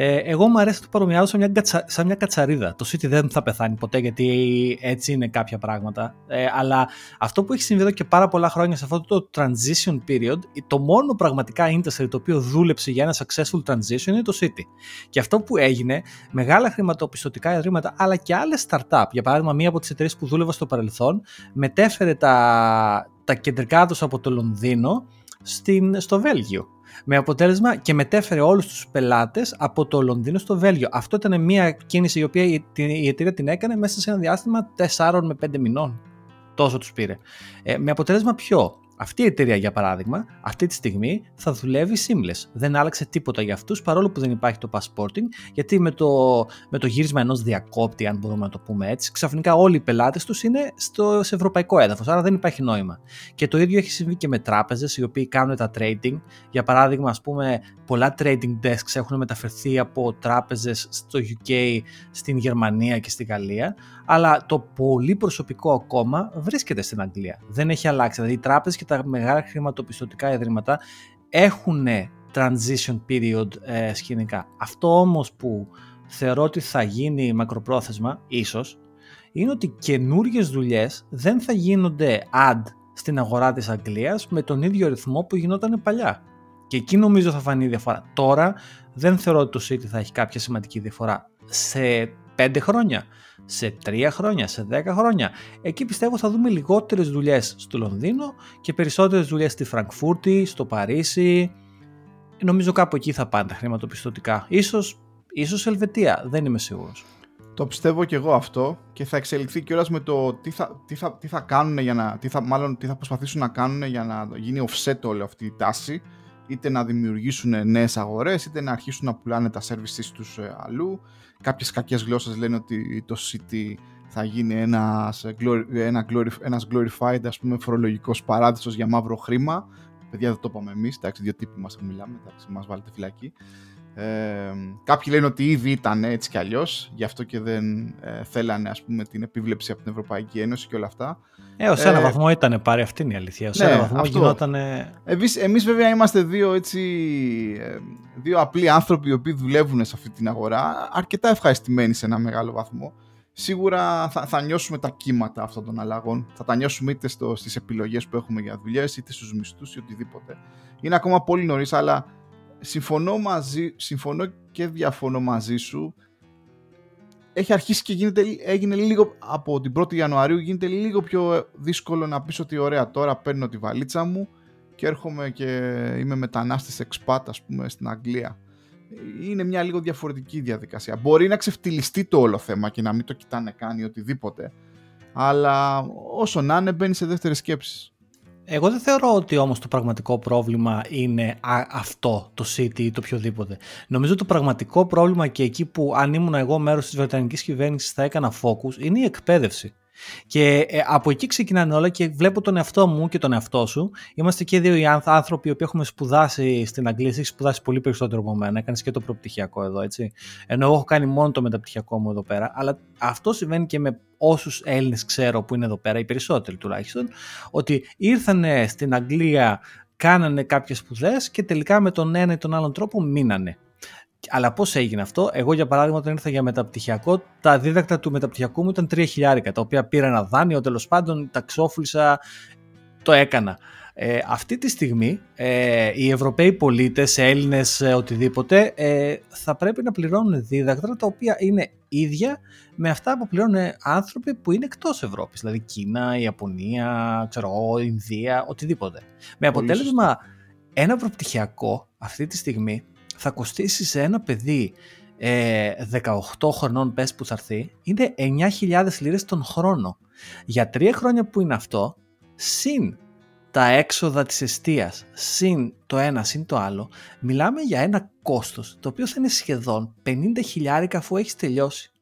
ε, εγώ μου αρέσει να το παρομοιάζω σαν μια, σαν μια κατσαρίδα. Το City δεν θα πεθάνει ποτέ γιατί έτσι είναι κάποια πράγματα. Ε, αλλά αυτό που έχει συμβεί εδώ και πάρα πολλά χρόνια σε αυτό το transition period, το μόνο πραγματικά industry το οποίο δούλεψε για ένα successful transition είναι το City. Και αυτό που έγινε, μεγάλα χρηματοπιστωτικά ιδρύματα αλλά και άλλες startup. Για παράδειγμα, μία από τις εταιρείες που δούλευα στο παρελθόν μετέφερε τα, τα κεντρικά τους από το Λονδίνο στην, στο Βέλγιο με αποτέλεσμα και μετέφερε όλους τους πελάτες από το Λονδίνο στο Βέλγιο. Αυτό ήταν μια κίνηση η οποία η εταιρεία την έκανε μέσα σε ένα διάστημα 4 με 5 μηνών. Τόσο τους πήρε. Ε, με αποτέλεσμα ποιο, αυτή η εταιρεία, για παράδειγμα, αυτή τη στιγμή θα δουλεύει seamless. Δεν άλλαξε τίποτα για αυτούς, παρόλο που δεν υπάρχει το passporting, γιατί με το, με το γύρισμα ενός διακόπτη, αν μπορούμε να το πούμε έτσι, ξαφνικά όλοι οι πελάτες τους είναι στο, σε ευρωπαϊκό έδαφος. Άρα δεν υπάρχει νόημα. Και το ίδιο έχει συμβεί και με τράπεζες οι οποίοι κάνουν τα trading. Για παράδειγμα, ας πούμε, πολλά trading desks έχουν μεταφερθεί από τράπεζες στο UK, στην Γερμανία και στη Γαλλία αλλά το πολύ προσωπικό ακόμα βρίσκεται στην Αγγλία. Δεν έχει αλλάξει. Δηλαδή οι τράπεζες και τα μεγάλα χρηματοπιστωτικά ιδρύματα έχουν transition period ε, σκηνικά. Αυτό όμως που θεωρώ ότι θα γίνει μακροπρόθεσμα, ίσως, είναι ότι καινούριε δουλειές δεν θα γίνονται ad στην αγορά της Αγγλίας με τον ίδιο ρυθμό που γινόταν παλιά. Και εκεί νομίζω θα φανεί η διαφορά. Τώρα δεν θεωρώ ότι το City θα έχει κάποια σημαντική διαφορά. Σε πέντε χρόνια σε 3 χρόνια, σε 10 χρόνια. Εκεί πιστεύω θα δούμε λιγότερες δουλειές στο Λονδίνο και περισσότερες δουλειές στη Φραγκφούρτη, στο Παρίσι. Νομίζω κάπου εκεί θα πάνε τα χρηματοπιστωτικά. Ίσως, ίσως Ελβετία, δεν είμαι σίγουρος. Το πιστεύω και εγώ αυτό και θα εξελιχθεί κιόλας με το τι θα, τι θα, τι θα κάνουν για να. Τι θα, μάλλον τι θα προσπαθήσουν να κάνουν για να γίνει offset όλη αυτή η τάση. Είτε να δημιουργήσουν νέες αγορές, είτε να αρχίσουν να πουλάνε τα services τους ε, αλλού κάποιες κακές γλώσσες λένε ότι το City θα γίνει ένας, ένα ένας glorified ας πούμε φορολογικός παράδεισος για μαύρο χρήμα. Παιδιά δεν το είπαμε εμείς, εντάξει, δύο τύποι μας μιλάμε, εντάξει, μας βάλετε φυλακή. Ε, κάποιοι λένε ότι ήδη ήταν έτσι κι αλλιώς, γι' αυτό και δεν ε, θέλανε ας πούμε, την επίβλεψη από την Ευρωπαϊκή Ένωση και όλα αυτά. Ε, ως ένα ε, βαθμό ήταν πάρει, αυτή είναι η αλήθεια. Ως ναι, ένα βαθμό αυτό. γινόταν. Εμείς, εμείς βέβαια είμαστε δύο, έτσι, ε, δύο απλοί άνθρωποι οι οποίοι δουλεύουν σε αυτή την αγορά, αρκετά ευχαριστημένοι σε ένα μεγάλο βαθμό. Σίγουρα θα, θα νιώσουμε τα κύματα αυτών των αλλαγών. Θα τα νιώσουμε είτε στο, στις επιλογές που έχουμε για δουλειές, είτε στους μισθούς ή οτιδήποτε. Είναι ακόμα πολύ νωρίς, αλλά συμφωνώ, μαζί, συμφωνώ και διαφωνώ μαζί σου. Έχει αρχίσει και γίνεται, έγινε λίγο από την 1η Ιανουαρίου γίνεται λίγο πιο δύσκολο να πεις ότι ωραία τώρα παίρνω τη βαλίτσα μου και έρχομαι και είμαι μετανάστης expat ας πούμε στην Αγγλία. είναι μια λίγο διαφορετική διαδικασία. Μπορεί να ξεφτυλιστεί το όλο θέμα και να μην το κοιτάνε καν ή οτιδήποτε, αλλά όσο να είναι μπαίνει σε δεύτερη σκέψη. Εγώ δεν θεωρώ ότι όμως το πραγματικό πρόβλημα είναι αυτό, το City ή το οποιοδήποτε. Νομίζω το πραγματικό πρόβλημα και εκεί που αν ήμουν εγώ μέρος της Βρετανικής κυβέρνησης θα έκανα focus είναι η εκπαίδευση. Και ε, από εκεί ξεκινάνε όλα και βλέπω τον εαυτό μου και τον εαυτό σου. Είμαστε και δύο οι άνθρωποι που έχουμε σπουδάσει στην Αγγλία. Έχει σπουδάσει πολύ περισσότερο από μένα. Έκανες και το προπτυχιακό εδώ, έτσι. Ενώ εγώ έχω κάνει μόνο το μεταπτυχιακό μου εδώ πέρα. Αλλά αυτό συμβαίνει και με όσους Έλληνες ξέρω που είναι εδώ πέρα, οι περισσότεροι τουλάχιστον, ότι ήρθαν στην Αγγλία, κάνανε κάποιες σπουδές και τελικά με τον ένα ή τον άλλον τρόπο μείνανε. Αλλά πώς έγινε αυτό, εγώ για παράδειγμα, όταν ήρθα για μεταπτυχιακό, τα δίδακτα του μεταπτυχιακού μου ήταν 3 χιλιάρικα, τα οποία πήρα ένα δάνειο, τέλος πάντων, τα ξόφλησα, το έκανα. Ε, αυτή τη στιγμή ε, οι Ευρωπαίοι πολίτες, Έλληνες, ε, οτιδήποτε ε, θα πρέπει να πληρώνουν δίδακτρα τα οποία είναι ίδια με αυτά που πληρώνουν άνθρωποι που είναι εκτός Ευρώπης, δηλαδή Κίνα, Ιαπωνία, ξέρω, Ινδία, οτιδήποτε. Με αποτέλεσμα ένα προπτυχιακό αυτή τη στιγμή θα κοστίσει σε ένα παιδί ε, 18 χρονών πες που θα έρθει είναι 9.000 λίρες τον χρόνο. Για τρία χρόνια που είναι αυτό, συν τα έξοδα της εστίας, συν το ένα, συν το άλλο, μιλάμε για ένα κόστος το οποίο θα είναι σχεδόν 50 χιλιάρικα αφού έχεις τελειώσει.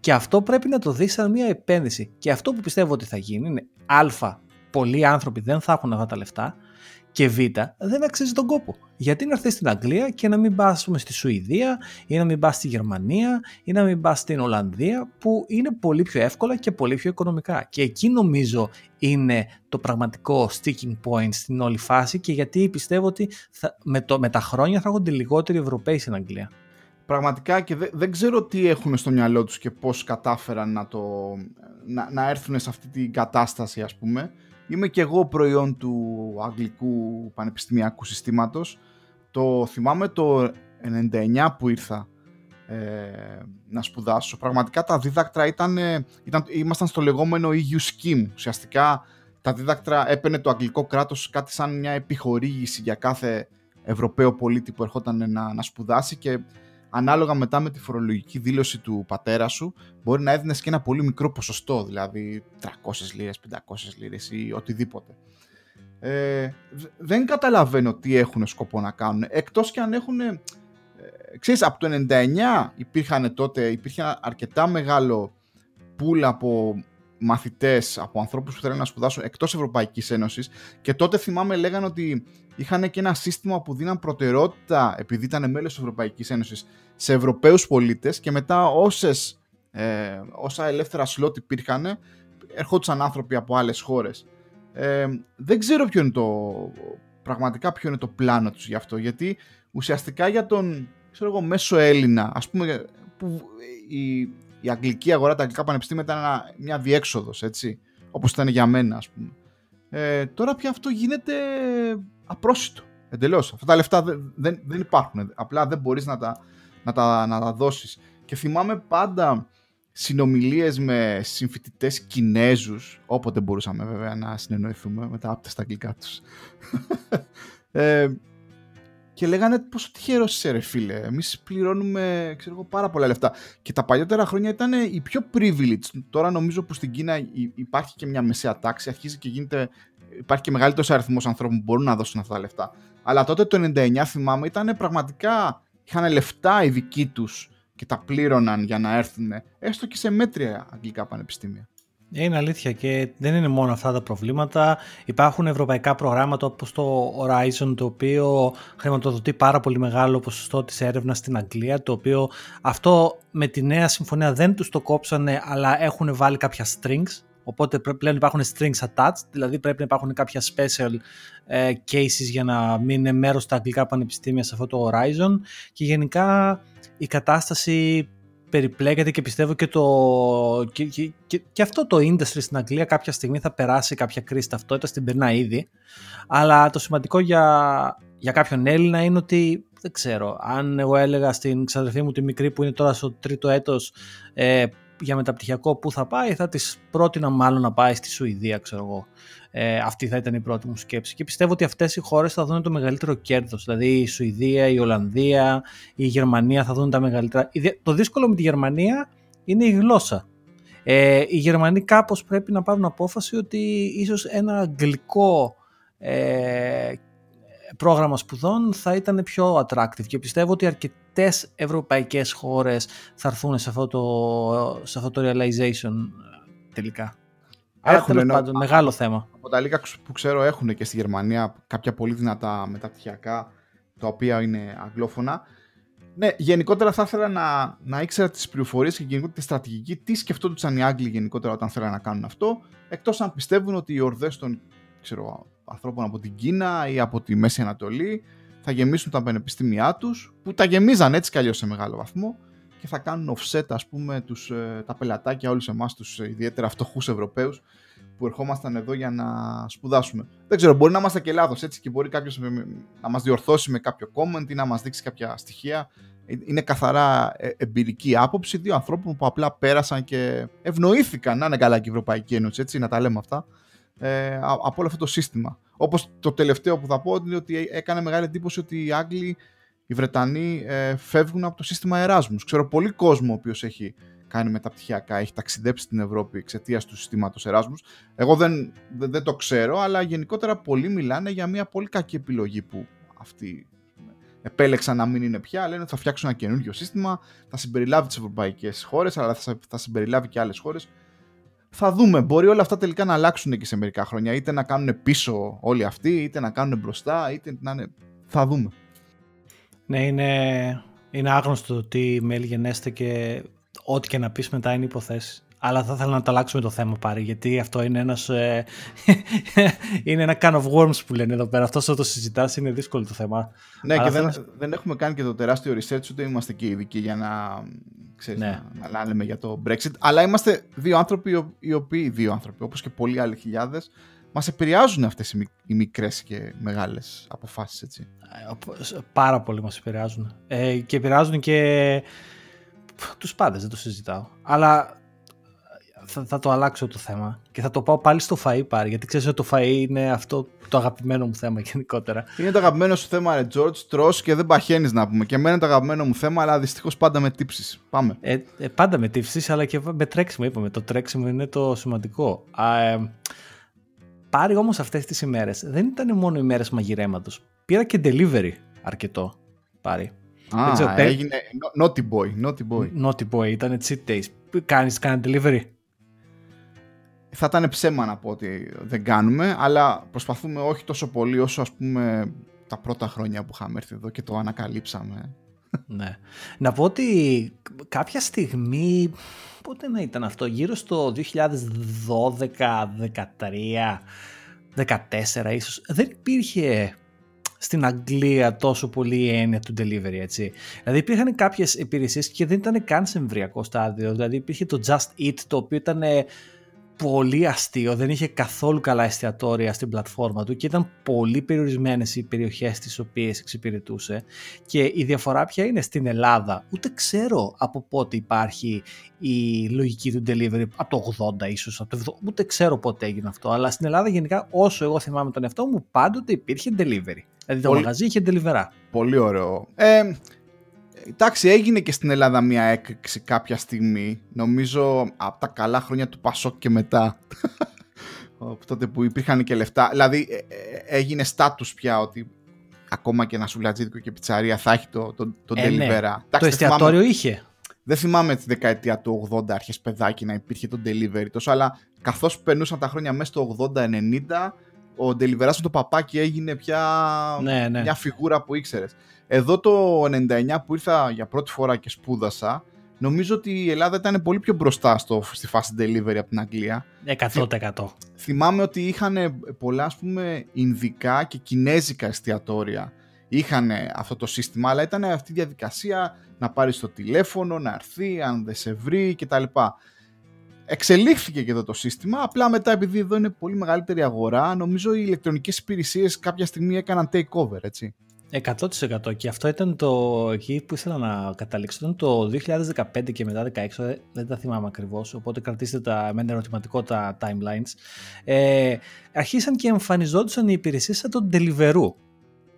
Και αυτό πρέπει να το δεις σαν μια επένδυση. Και αυτό που πιστεύω ότι θα γίνει είναι α, πολλοί άνθρωποι δεν θα έχουν αυτά τα λεφτά και Β, δεν αξίζει τον κόπο. Γιατί να έρθεις στην Αγγλία και να μην πας στη Σουηδία ή να μην πας στη Γερμανία ή να μην πας στην Ολλανδία που είναι πολύ πιο εύκολα και πολύ πιο οικονομικά. Και εκεί νομίζω είναι το πραγματικό sticking point στην όλη φάση και γιατί πιστεύω ότι θα, με, το, με τα χρόνια θα έχουν λιγότεροι Ευρωπαίοι στην Αγγλία. Πραγματικά και δεν, ξέρω τι έχουν στο μυαλό τους και πώς κατάφεραν να, το, να, να έρθουν σε αυτή την κατάσταση ας πούμε Είμαι και εγώ προϊόν του αγγλικού πανεπιστημιακού συστήματος. Το θυμάμαι το 99 που ήρθα ε, να σπουδάσω. Πραγματικά τα δίδακτρα ήταν, ήταν, ήμασταν στο λεγόμενο EU Scheme. Ουσιαστικά τα δίδακτρα έπαιρνε το αγγλικό κράτος κάτι σαν μια επιχορήγηση για κάθε Ευρωπαίο πολίτη που ερχόταν να, να σπουδάσει και ανάλογα μετά με τη φορολογική δήλωση του πατέρα σου, μπορεί να έδινες και ένα πολύ μικρό ποσοστό, δηλαδή 300 λίρες, 500 λίρες ή οτιδήποτε. Ε, δεν καταλαβαίνω τι έχουν σκοπό να κάνουν, εκτός και αν έχουν... Ε, ξέρεις, από το 99 υπήρχαν τότε, υπήρχε αρκετά μεγάλο πουλ από μαθητές, από ανθρώπους που θέλουν να σπουδάσουν εκτός Ευρωπαϊκής Ένωσης και τότε θυμάμαι λέγανε ότι είχαν και ένα σύστημα που δίναν προτεραιότητα επειδή ήταν μέλος της Ευρωπαϊκής Ένωσης σε Ευρωπαίους πολίτες και μετά όσες, ε, όσα ελεύθερα σλότ υπήρχαν ερχόντουσαν άνθρωποι από άλλες χώρες. Ε, δεν ξέρω ποιο είναι το, πραγματικά ποιο είναι το πλάνο τους γι' αυτό γιατί ουσιαστικά για τον ξέρω εγώ, μέσο Έλληνα ας πούμε που η, η αγγλική αγορά, τα αγγλικά πανεπιστήμια ήταν μια διέξοδος έτσι όπως ήταν για μένα ας πούμε. Ε, τώρα πια αυτό γίνεται απρόσιτο. Εντελώς. Αυτά τα λεφτά δεν, δεν, δεν υπάρχουν. Απλά δεν μπορείς να τα, να, τα, να τα δώσεις. Και θυμάμαι πάντα συνομιλίες με συμφοιτητές Κινέζους, όποτε μπορούσαμε βέβαια να συνεννοηθούμε με τα άπτε στα αγγλικά τους. <laughs> ε, και λέγανε πόσο τυχερός είσαι, ρε φίλε. Εμείς πληρώνουμε ξέρω εγώ, πάρα πολλά λεφτά. Και τα παλιότερα χρόνια ήταν οι πιο privileged. Τώρα νομίζω που στην Κίνα υπάρχει και μια μεσαία τάξη, αρχίζει και γίνεται υπάρχει και μεγαλύτερος αριθμός ανθρώπων που μπορούν να δώσουν αυτά τα λεφτά. Αλλά τότε το 99 θυμάμαι ήταν πραγματικά. Είχαν λεφτά οι δικοί τους και τα πλήρωναν για να έρθουν έστω και σε μέτρια αγγλικά πανεπιστήμια. Είναι αλήθεια και δεν είναι μόνο αυτά τα προβλήματα. Υπάρχουν ευρωπαϊκά προγράμματα όπως το Horizon το οποίο χρηματοδοτεί πάρα πολύ μεγάλο ποσοστό της έρευνας στην Αγγλία το οποίο αυτό με τη νέα συμφωνία δεν τους το κόψανε αλλά έχουν βάλει κάποια strings Οπότε πλέον υπάρχουν strings attached, δηλαδή πρέπει να υπάρχουν κάποια special ε, cases για να μην είναι μέρος στα αγγλικά πανεπιστήμια σε αυτό το Horizon και γενικά η κατάσταση περιπλέκεται και πιστεύω και, το, και, και, και, αυτό το industry στην Αγγλία κάποια στιγμή θα περάσει κάποια κρίση ταυτότητας, την περνά ήδη. Αλλά το σημαντικό για, για κάποιον Έλληνα είναι ότι δεν ξέρω, αν εγώ έλεγα στην ξαδερφή μου τη μικρή που είναι τώρα στο τρίτο έτος ε, για μεταπτυχιακό που θα πάει, θα της πρότεινα μάλλον να πάει στη Σουηδία, ξέρω εγώ. Ε, αυτή θα ήταν η πρώτη μου σκέψη. Και πιστεύω ότι αυτές οι χώρες θα δουν το μεγαλύτερο κέρδος. Δηλαδή η Σουηδία, η Ολλανδία, η Γερμανία θα δουν τα μεγαλύτερα. Το δύσκολο με τη Γερμανία είναι η γλώσσα. Ε, οι Γερμανοί κάπως πρέπει να πάρουν απόφαση ότι ίσως ένα αγγλικό ε, πρόγραμμα σπουδών θα ήταν πιο attractive και πιστεύω ότι αρκετές ευρωπαϊκές χώρες θα έρθουν σε αυτό το, σε αυτό το realization τελικά. Έχουν Άρα, πάντων, μεγάλο θέμα. Από τα λίγα που ξέρω έχουν και στη Γερμανία κάποια πολύ δυνατά μεταπτυχιακά τα οποία είναι αγγλόφωνα. Ναι, γενικότερα θα ήθελα να, να ήξερα τις πληροφορίες και γενικότερα τη στρατηγική, τι σκεφτόντουσαν οι Άγγλοι γενικότερα όταν θέλανε να κάνουν αυτό, εκτός αν πιστεύουν ότι οι ορδές των ξέρω, ανθρώπων από την Κίνα ή από τη Μέση Ανατολή θα γεμίσουν τα πανεπιστήμια τους, που τα γεμίζαν έτσι κι αλλιώς σε μεγάλο βαθμό και θα κάνουν offset ας πούμε τους, ε, τα πελατάκια όλους εμάς τους ε, ιδιαίτερα φτωχούς Ευρωπαίους που ερχόμασταν εδώ για να σπουδάσουμε. Δεν ξέρω, μπορεί να είμαστε και λάθος έτσι και μπορεί κάποιος να μας διορθώσει με κάποιο comment ή να μας δείξει κάποια στοιχεία. Ε, είναι καθαρά εμπειρική άποψη δύο ανθρώπων που απλά πέρασαν και ευνοήθηκαν να είναι καλά και η Ευρωπαϊκή Ένωση, έτσι, να τα λέμε αυτά, ε, από όλο αυτό το σύστημα. Όπως το τελευταίο που θα πω είναι ότι έκανε μεγάλη εντύπωση ότι οι Άγγλοι οι Βρετανοί ε, φεύγουν από το σύστημα Εράσμους. Ξέρω πολύ κόσμο ο οποίος έχει κάνει μεταπτυχιακά, έχει ταξιδέψει στην Ευρώπη εξαιτίας του συστήματος Εράσμους. Εγώ δεν, δεν, το ξέρω, αλλά γενικότερα πολλοί μιλάνε για μια πολύ κακή επιλογή που αυτοί επέλεξαν να μην είναι πια. Λένε ότι θα φτιάξουν ένα καινούργιο σύστημα, θα συμπεριλάβει τις ευρωπαϊκές χώρες, αλλά θα, θα συμπεριλάβει και άλλες χώρες. Θα δούμε. Μπορεί όλα αυτά τελικά να αλλάξουν και σε μερικά χρόνια. Είτε να κάνουν πίσω όλοι αυτοί, είτε να κάνουν μπροστά, είτε να είναι. Θα δούμε. Ναι, είναι, είναι άγνωστο τι μέλη γενέστε και ό,τι και να πεις μετά είναι υποθέσεις. Αλλά θα ήθελα να το αλλάξουμε το θέμα πάρει, γιατί αυτό είναι ένας, ε, <laughs> είναι ένα can of worms που λένε εδώ πέρα. Αυτός όσο το συζητάς είναι δύσκολο το θέμα. Ναι, και δεν, δεν έχουμε κάνει και το τεράστιο research, ούτε είμαστε και ειδικοί για να, ξέρεις, ναι. να, να λέμε για το Brexit. Αλλά είμαστε δύο άνθρωποι, οι οποίοι, δύο άνθρωποι, όπως και πολλοί άλλοι χιλιάδες, μας επηρεάζουν αυτές οι μικρές και μεγάλες αποφάσεις, έτσι. Ε, πάρα πολύ μας επηρεάζουν. Ε, και επηρεάζουν και τους πάντες, δεν το συζητάω. Αλλά θα, θα, το αλλάξω το θέμα και θα το πάω πάλι στο φαΐ πάρει, γιατί ξέρεις ότι το φαΐ είναι αυτό το αγαπημένο μου θέμα <laughs> γενικότερα. Είναι το αγαπημένο σου θέμα, ρε George, τρως και δεν παχαίνεις να πούμε. Και εμένα είναι το αγαπημένο μου θέμα, αλλά δυστυχώς πάντα με τύψεις. Πάμε. Ε, ε, πάντα με τύψεις, αλλά και με τρέξιμο, είπαμε. Το τρέξιμο είναι το σημαντικό. Α, ε, πάρει όμως αυτές τις ημέρες. Δεν ήταν μόνο ημέρες μαγειρέματος. Πήρα και delivery αρκετό. Πάρει. Α, ξέρω, έγινε naughty boy, naughty boy. Naughty boy, ήταν cheat days. Κάνεις κάνει delivery. Θα ήταν ψέμα να πω ότι δεν κάνουμε, αλλά προσπαθούμε όχι τόσο πολύ όσο ας πούμε τα πρώτα χρόνια που είχαμε έρθει εδώ και το ανακαλύψαμε. ναι. Να πω ότι κάποια στιγμή πότε να ήταν αυτό, γύρω στο 2012, 2013, 14 ίσως, δεν υπήρχε στην Αγγλία τόσο πολύ έννοια του delivery, έτσι. Δηλαδή υπήρχαν κάποιες υπηρεσίες και δεν ήταν καν σε εμβριακό στάδιο, δηλαδή υπήρχε το Just Eat, το οποίο ήταν πολύ αστείο, δεν είχε καθόλου καλά εστιατόρια στην πλατφόρμα του και ήταν πολύ περιορισμένες οι περιοχές τις οποίες εξυπηρετούσε και η διαφορά πια είναι στην Ελλάδα, ούτε ξέρω από πότε υπάρχει η λογική του delivery, από το 80 ίσως, από το 70, ούτε ξέρω πότε έγινε αυτό, αλλά στην Ελλάδα γενικά όσο εγώ θυμάμαι τον εαυτό μου πάντοτε υπήρχε delivery. Δηλαδή το μαγαζί είχε delivery. Πολύ ωραίο. Ε, Εντάξει, έγινε και στην Ελλάδα μια έκρηξη κάποια στιγμή. Νομίζω από τα καλά χρόνια του Πασόκ και μετά. <laughs> τότε που υπήρχαν και λεφτά. Δηλαδή ε, ε, έγινε στάτους πια ότι ακόμα και ένα σουλατζίδικο και πιτσαρία θα έχει το, το, το ε, ναι. το εστιατόριο είχε. Δεν θυμάμαι τη δεκαετία του 80 αρχές παιδάκι να υπήρχε το delivery τόσο, αλλά καθώς περνούσαν τα χρόνια μέσα στο 80-90 ο Deliverás με το παπάκι έγινε πια ναι, ναι. μια φιγούρα που ήξερες. Εδώ το 99 που ήρθα για πρώτη φορά και σπούδασα, νομίζω ότι η Ελλάδα ήταν πολύ πιο μπροστά στο, στη φάση delivery από την Αγγλία. 100%. θυμάμαι ότι είχαν πολλά ας πούμε Ινδικά και Κινέζικα εστιατόρια. Είχαν αυτό το σύστημα, αλλά ήταν αυτή η διαδικασία να πάρεις το τηλέφωνο, να έρθει, αν δεν σε βρει κτλ. Εξελίχθηκε και εδώ το σύστημα, απλά μετά επειδή εδώ είναι πολύ μεγαλύτερη αγορά, νομίζω οι ηλεκτρονικές υπηρεσίες κάποια στιγμή έκαναν takeover, έτσι. 100% και αυτό ήταν το εκεί που ήθελα να καταλήξω. Ήταν το 2015 και μετά 2016 δεν τα θυμάμαι ακριβώς οπότε κρατήστε τα με ένα ερωτηματικό τα timelines. Ε, αρχίσαν και εμφανιζόντουσαν οι υπηρεσίες σαν τον Deliveroo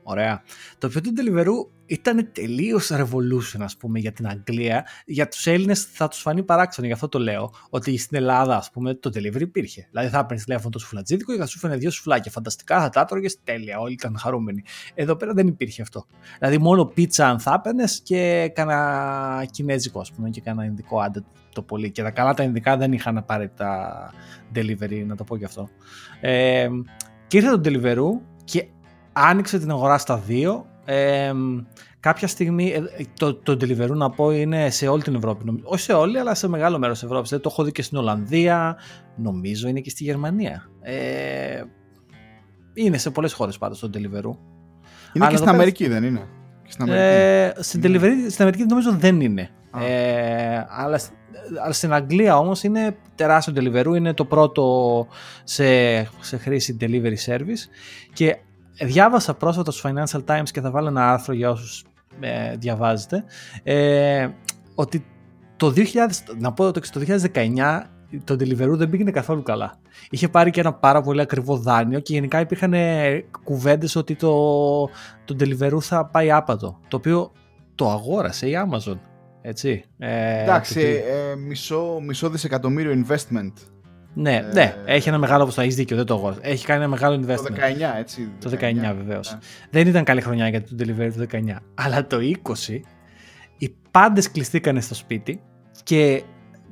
Ωραία. Το οποίο του Deliveroo ήταν τελείως revolution, ας πούμε, για την Αγγλία. Για τους Έλληνες θα τους φανεί παράξενο, γι' αυτό το λέω. Ότι στην Ελλάδα, ας πούμε, το delivery υπήρχε. Δηλαδή θα έπαιρνες τηλέφωνο το σουφλατζίδικο και θα σου φέρνει δύο σουφλάκια. Φανταστικά, θα τα έτρωγες τέλεια. Όλοι ήταν χαρούμενοι. Εδώ πέρα δεν υπήρχε αυτό. Δηλαδή μόνο πίτσα αν θα έπαιρνες και κάνα κινέζικο, ας πούμε, και κάνα ειδικό άντε το πολύ. Και τα καλά τα ειδικά δεν είχαν απαραίτητα delivery, να το πω γι' αυτό. Ε, και ήρθε το Deliveroo και άνοιξε την αγορά στα δύο. Ε, κάποια στιγμή, ε, το, το Deliveroo να πω είναι σε όλη την Ευρώπη. Όχι σε όλη, αλλά σε μεγάλο μέρος της Ευρώπης. Δηλαδή, το έχω δει και στην Ολλανδία, νομίζω είναι και στη Γερμανία. Ε, είναι σε πολλές χώρες πάντως το Deliveroo. Είναι και στην Αμερική, δεν είναι; στην Αμερική. Ε, στην, Deliveroo, στην Αμερική νομίζω δεν είναι. Ε, αλλά, αλλά στην Αγγλία όμως είναι τεράστιο Deliveroo, είναι το πρώτο σε, σε χρήση delivery service και διάβασα πρόσφατα στους Financial Times και θα βάλω ένα άρθρο για όσους ε, διαβάζετε ε, ότι το 2000, να πω ότι το 2019 το Deliveroo δεν πήγαινε καθόλου καλά. Είχε πάρει και ένα πάρα πολύ ακριβό δάνειο και γενικά υπήρχαν ε, κουβέντες ότι το, το Deliveroo θα πάει άπατο. Το οποίο το αγόρασε η Amazon. Έτσι. Ε, Εντάξει, ε, μισό, μισό δισεκατομμύριο investment ναι, ε, ναι, έχει ένα μεγάλο θα έχεις δίκιο, δεν το αγόρασε. Έχει κάνει ένα μεγάλο investment. Το 19, έτσι. Το 19, 19 βεβαίως. Ναι. Δεν ήταν καλή χρονιά για το delivery το 19. Αλλά το 20, οι πάντες κλειστήκανε στο σπίτι και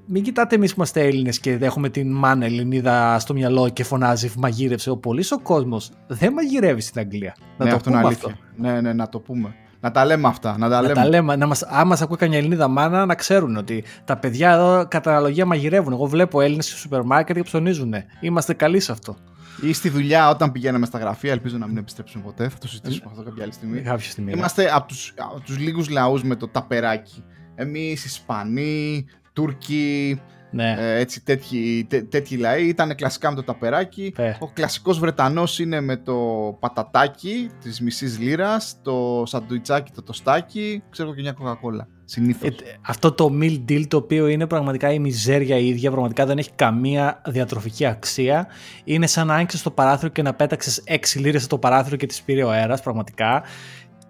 μην κοιτάτε εμείς που είμαστε Έλληνες και έχουμε την μάνα Ελληνίδα στο μυαλό και φωνάζει μαγείρευσε. Ο πολύς ο κόσμος δεν μαγειρεύεις στην Αγγλία. Να ναι, το αυτό πούμε αυτό. Ναι, ναι, να το πούμε. Να τα λέμε αυτά. Να τα λέμε. Να τα λέμε. Να μας, άμα μας ακούει καμιά Ελληνίδα μάνα, να ξέρουν ότι τα παιδιά εδώ κατά αναλογία μαγειρεύουν. Εγώ βλέπω Έλληνες στο σούπερ μάρκετ και ψωνίζουν. Είμαστε καλοί σε αυτό. Ή στη δουλειά όταν πηγαίναμε στα γραφεία, ελπίζω να μην επιστρέψουμε ποτέ. Θα το συζητήσουμε αυτό κάποια άλλη στιγμή. Κάποια στιγμή. Ναι. Είμαστε από τους τους λίγους λαούς με το ταπεράκι. Εμείς, Ισπανοί, Τούρκοι, ναι. Ε, έτσι, τέτοιοι, τέ, τέτοιοι λαοί. Ήταν κλασικά με το ταπεράκι. Ε. Ο κλασικός Βρετανός είναι με το πατατάκι της μισής λίρας, το σαντουιτσάκι, το τοστάκι, ξέρω και μια κοκακόλα. Συνήθως. Ε, αυτό το meal deal το οποίο είναι πραγματικά η μιζέρια η ίδια, πραγματικά δεν έχει καμία διατροφική αξία. Είναι σαν να άνοιξες το παράθυρο και να πέταξες 6 λίρες στο παράθυρο και τις πήρε ο αέρας, πραγματικά.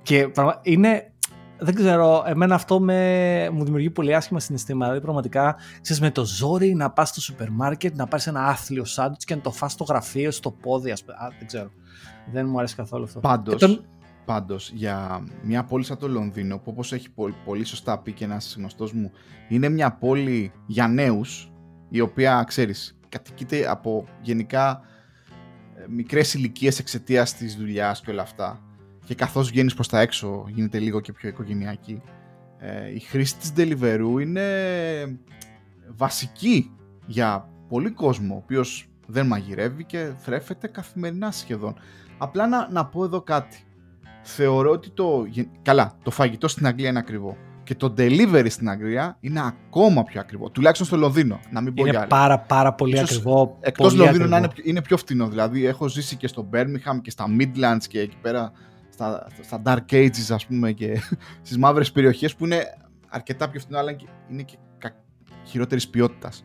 Και είναι δεν ξέρω, εμένα αυτό με, μου δημιουργεί πολύ άσχημα συναισθήματα. Δηλαδή, πραγματικά, ξέρεις, με το ζόρι να πας στο σούπερ μάρκετ, να πάρεις ένα άθλιο σάντουιτς και να το φας στο γραφείο, στο πόδι, ας πούμε. δεν ξέρω. Δεν μου αρέσει καθόλου αυτό. Πάντως, τον... πάντως, για μια πόλη σαν το Λονδίνο, που όπως έχει πολύ, πολύ σωστά πει και ένας γνωστός μου, είναι μια πόλη για νέους, η οποία, ξέρεις, κατοικείται από γενικά ε, μικρές ηλικίες εξαιτίας της δουλειάς και όλα αυτά και καθώς βγαίνεις προς τα έξω γίνεται λίγο και πιο οικογενειακή. Ε, η χρήση της Deliveroo είναι βασική για πολύ κόσμο ο οποίος δεν μαγειρεύει και θρέφεται καθημερινά σχεδόν. Απλά να, να πω εδώ κάτι. Θεωρώ ότι το... Καλά, το φαγητό στην Αγγλία είναι ακριβό. Και το delivery στην Αγγλία είναι ακόμα πιο ακριβό. Τουλάχιστον στο Λονδίνο. Να μην πω είναι πάρα, πάρα πολύ Ίσως ακριβό. Εκτός Λονδίνου να είναι, είναι πιο φθηνό. Δηλαδή, έχω ζήσει και στο Birmingham και στα Midlands και εκεί πέρα στα, στα Dark Ages ας πούμε και <laughs> στις μαύρες περιοχές που είναι αρκετά πιο φθηνό αλλά είναι και χειρότερης ποιότητας.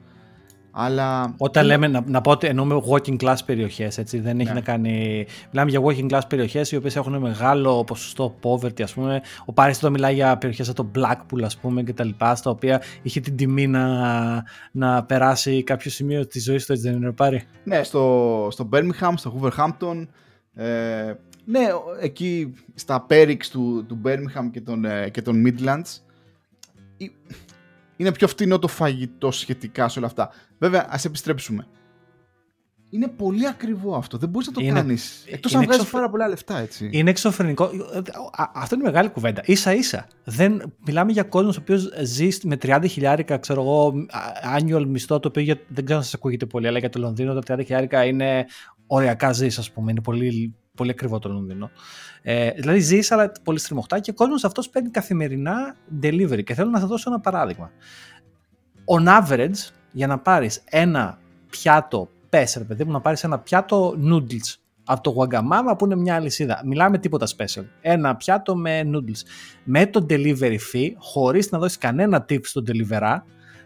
Αλλά... Όταν λέμε, να, να πω ότι εννοούμε walking class περιοχές, έτσι, δεν έχει ναι. να κάνει... Μιλάμε για walking class περιοχές οι οποίες έχουν μεγάλο ποσοστό poverty, ας πούμε. Ο Πάρης εδώ μιλάει για περιοχές σαν το Blackpool, ας πούμε, και τα λοιπά, στα οποία είχε την τιμή να, να περάσει κάποιο σημείο της ζωής του, έτσι δεν είναι, Πάρη; Ναι, στο, στο Birmingham, στο Wolverhampton, ε, ναι, εκεί στα Πέριξ του, του Birmingham και των, ε, και των Midlands είναι πιο φτηνό το φαγητό σχετικά σε όλα αυτά. Βέβαια, ας επιστρέψουμε. Είναι πολύ ακριβό αυτό. Δεν μπορείς να το είναι, κάνεις. Εκτός αν βγάζεις πάρα πολλά λεφτά, έτσι. Είναι εξωφρενικό. Αυτό είναι μεγάλη κουβέντα. σα ίσα. Δεν, μιλάμε για κόσμος ο οποίος ζει με 30 χιλιάρικα, ξέρω εγώ, annual μισθό, το οποίο δεν ξέρω αν σας ακούγεται πολύ, αλλά για το Λονδίνο τα 30 χιλιάρικα είναι οριακά ζεις, ας πούμε. Είναι πολύ πολύ ακριβό το Λονδίνο. Ε, δηλαδή ζεις, αλλά πολύ στριμωχτά και ο κόσμος αυτός παίρνει καθημερινά delivery. Και θέλω να σα δώσω ένα παράδειγμα. On average, για να πάρεις ένα πιάτο, πες ρε παιδί μου, να πάρεις ένα πιάτο noodles Από το Wagamama που είναι μια αλυσίδα. Μιλάμε τίποτα special. Ένα πιάτο με noodles. Με το delivery fee, χωρίς να δώσεις κανένα tip στον delivery,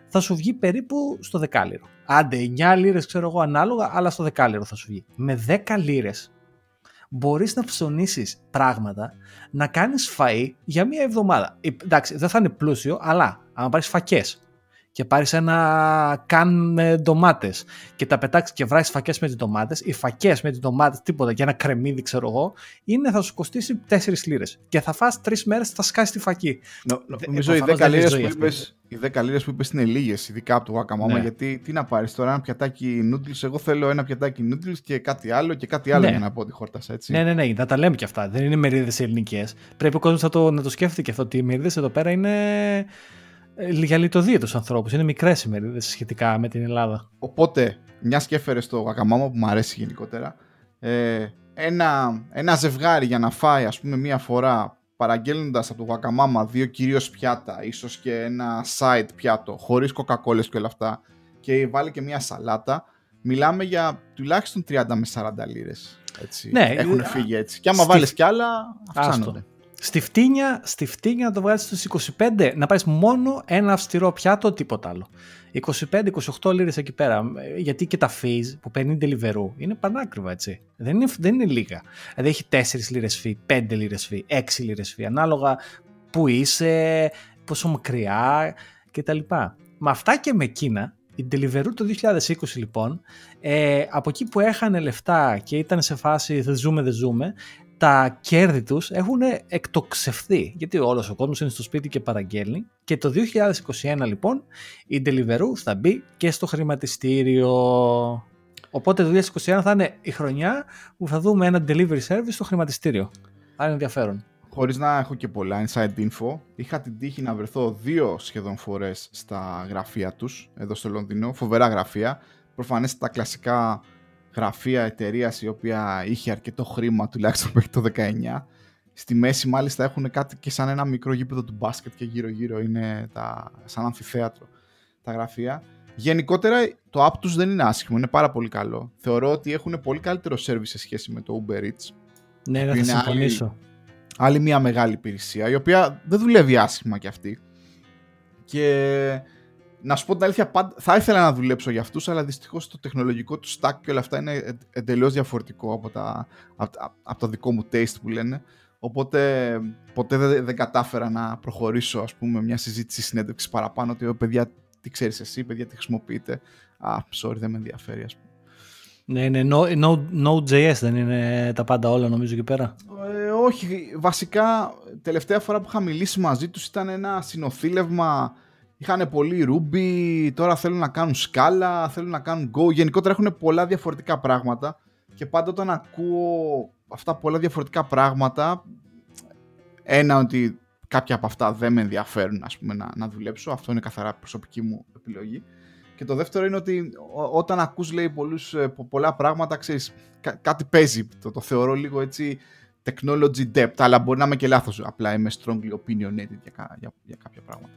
θα σου βγει περίπου στο δεκάλυρο. Άντε, 9 λίρες ξέρω εγώ ανάλογα, αλλά στο δεκάλυρο θα σου βγει. Με 10 λίρες μπορείς να ψωνίσεις πράγματα, να κάνεις φαΐ για μία εβδομάδα. Ε, εντάξει, δεν θα είναι πλούσιο, αλλά αν πάρεις φακές και πάρεις ένα καν με ντομάτες και τα πετάξεις και βράσεις φακές με τις ντομάτες, οι φακές με τις ντομάτες, τίποτα, και ένα κρεμμύδι ξέρω εγώ, είναι θα σου κοστίσει 4 λίρες. Και θα φας 3 μέρες θα σκάσει τη φακή. νομίζω οι 10 λίρες που είπες, οι 10 λίρες που είπες είναι λίγες, ειδικά από το Guacamama, ναι. γιατί τι να πάρεις τώρα, ένα πιατάκι noodles. Εγώ θέλω ένα πιατάκι noodles και κάτι άλλο και κάτι άλλο ναι. για να πω τη χόρτασα, έτσι. Ναι, ναι, ναι, να τα λέμε και αυτά. Δεν είναι μερίδες ελληνικές. Πρέπει ο κόσμος να το, να το σκέφτεται και αυτό ότι οι μερίδες εδώ πέρα είναι ε, για λιτοδία του ανθρώπους. Είναι μικρές οι μερίδες σχετικά με την Ελλάδα. Οπότε, μιας και έφερες στο Guacamama που μου αρέσει γενικότερα, ε, ένα, ένα ζευγάρι για να φάει, ας πούμε, μία φορά παραγγέλνοντας από το Wakamama δύο κυρίως πιάτα, ίσως και ένα side πιάτο, χωρίς κοκακόλες και όλα αυτά, και βάλει και μια σαλάτα, μιλάμε για τουλάχιστον 30 με 40 λίρες. Έτσι. Ναι, Έχουν ε, φύγει έτσι. Και άμα στη... βάλεις κι άλλα, αυξάνονται. Στη φτύνια, στη φτύνια να το βγάλεις στους 25, να πάρεις μόνο ένα αυστηρό πιάτο, τίποτα άλλο. 25-28 λίρες εκεί πέρα. Γιατί και τα fees που παίρνει Deliveroo είναι πανάκριβα, έτσι. Δεν είναι, δεν είναι λίγα. Δηλαδή έχει 4 λίρες fee, 5 λίρες fee, 6 λίρες fee, ανάλογα που είσαι, πόσο μακριά κτλ. Με αυτά και με εκείνα, η Deliveroo το 2020 λοιπόν, ε, από εκεί που έχανε λεφτά και ήταν σε φάση δεν ζούμε, δεν ζούμε, τα κέρδη τους έχουν εκτοξευθεί γιατί όλος ο κόσμος είναι στο σπίτι και παραγγέλνει. Και το 2021 λοιπόν η Deliveroo θα μπει και στο χρηματιστήριο. Οπότε το 2021 θα είναι η χρονιά που θα δούμε ένα delivery service στο χρηματιστήριο. Άρα ενδιαφέρον. Χωρίς να έχω και πολλά inside info, είχα την τύχη να βρεθώ δύο σχεδόν φορές στα γραφεία τους, εδώ στο Λονδίνο, φοβερά γραφεία. Προφανές τα κλασικά γραφεία εταιρείας η οποία είχε αρκετό χρήμα τουλάχιστον μέχρι το 19. Στη μέση μάλιστα έχουν κάτι και σαν ένα μικρό γήπεδο του μπάσκετ και γύρω γύρω είναι τα, σαν αμφιθέατρο τα γραφεία. Γενικότερα το app τους δεν είναι άσχημο, είναι πάρα πολύ καλό. Θεωρώ ότι έχουν πολύ καλύτερο service σε σχέση με το Uber Eats. Ναι, να θα συμφωνήσω. Άλλη, άλλη μια μεγάλη υπηρεσία, η οποία δεν δουλεύει άσχημα κι αυτή. Και να σου πω την αλήθεια, θα ήθελα να δουλέψω για αυτούς, αλλά δυστυχώς το τεχνολογικό του stack και όλα αυτά είναι εντελώς διαφορετικό από, τα, από, το δικό μου taste που λένε. Οπότε ποτέ δεν, δεν κατάφερα να προχωρήσω ας πούμε μια συζήτηση συνέντευξη παραπάνω ότι παιδιά τι ξέρεις εσύ, παιδιά τι χρησιμοποιείτε. Α, sorry δεν με ενδιαφέρει ας πούμε. Ναι, ναι, Node.js δεν είναι τα πάντα όλα νομίζω εκεί πέρα. Ε, όχι, βασικά τελευταία φορά που είχα μιλήσει μαζί τους ήταν ένα συνοθήλευμα Είχαν πολύ Ruby, τώρα θέλουν να κάνουν Scala, θέλουν να κάνουν Go. Γενικότερα έχουν πολλά διαφορετικά πράγματα και πάντα όταν ακούω αυτά πολλά διαφορετικά πράγματα ένα ότι κάποια από αυτά δεν με ενδιαφέρουν ας πούμε, να, να δουλέψω. Αυτό είναι καθαρά προσωπική μου επιλογή. Και το δεύτερο είναι ότι όταν ακούς λέει πολλούς, ε, πολλά πράγματα, ξέρεις, κάτι παίζει. Το, το θεωρώ λίγο έτσι technology depth, αλλά μπορεί να είμαι και λάθος. Απλά είμαι strongly opinionated για, για, για κάποια πράγματα.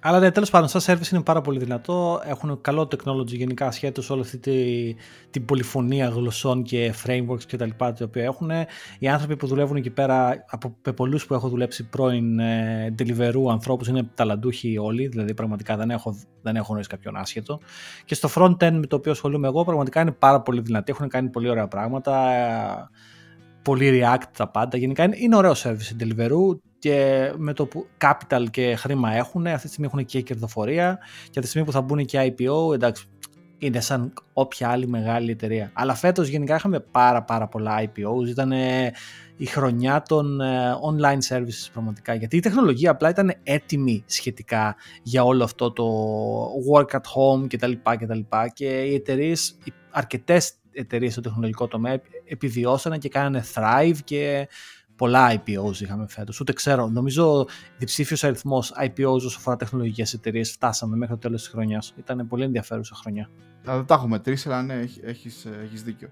Αλλά ναι, τέλος πάντων, σαν service είναι πάρα πολύ δυνατό. Έχουν καλό technology γενικά ασχέτως όλη αυτή τη, την πολυφωνία γλωσσών και frameworks κτλ. τα οποία έχουν. Οι άνθρωποι που δουλεύουν εκεί πέρα, από πολλούς που έχω δουλέψει πρώην ε, deliveroo ανθρώπους, είναι ταλαντούχοι όλοι. Δηλαδή, πραγματικά δεν έχω, δεν έχω γνωρίσει κάποιον άσχετο. Και στο front-end με το οποίο ασχολούμαι εγώ, πραγματικά είναι πάρα πολύ δυνατοί. Έχουν κάνει πολύ ωραία πράγματα. Ε, πολύ React τα πάντα. Γενικά είναι, είναι ωραίο service η Deliveroo και με το που capital και χρήμα έχουν, αυτή τη στιγμή έχουν και κερδοφορία και αυτή τη στιγμή που θα μπουν και IPO, εντάξει, είναι σαν όποια άλλη μεγάλη εταιρεία. Αλλά φέτος γενικά είχαμε πάρα πάρα πολλά IPOs, ήταν η χρονιά των ε, online services πραγματικά, γιατί η τεχνολογία απλά ήταν έτοιμη σχετικά για όλο αυτό το work at home κτλ. Και, και οι εταιρείες, αρκετές εταιρείες στο τεχνολογικό τομέα επιβιώσανε και κάνανε thrive και πολλά IPOs είχαμε φέτος. Ούτε ξέρω. Νομίζω διψήφιος αριθμός IPOs όσο αφορά τεχνολογικές εταιρείες φτάσαμε μέχρι το τέλος της χρονιάς. Ήταν πολύ ενδιαφέρουσα χρονιά. Δεν τα έχουμε τρεις, αλλά ναι, έχεις έχεις δίκιο.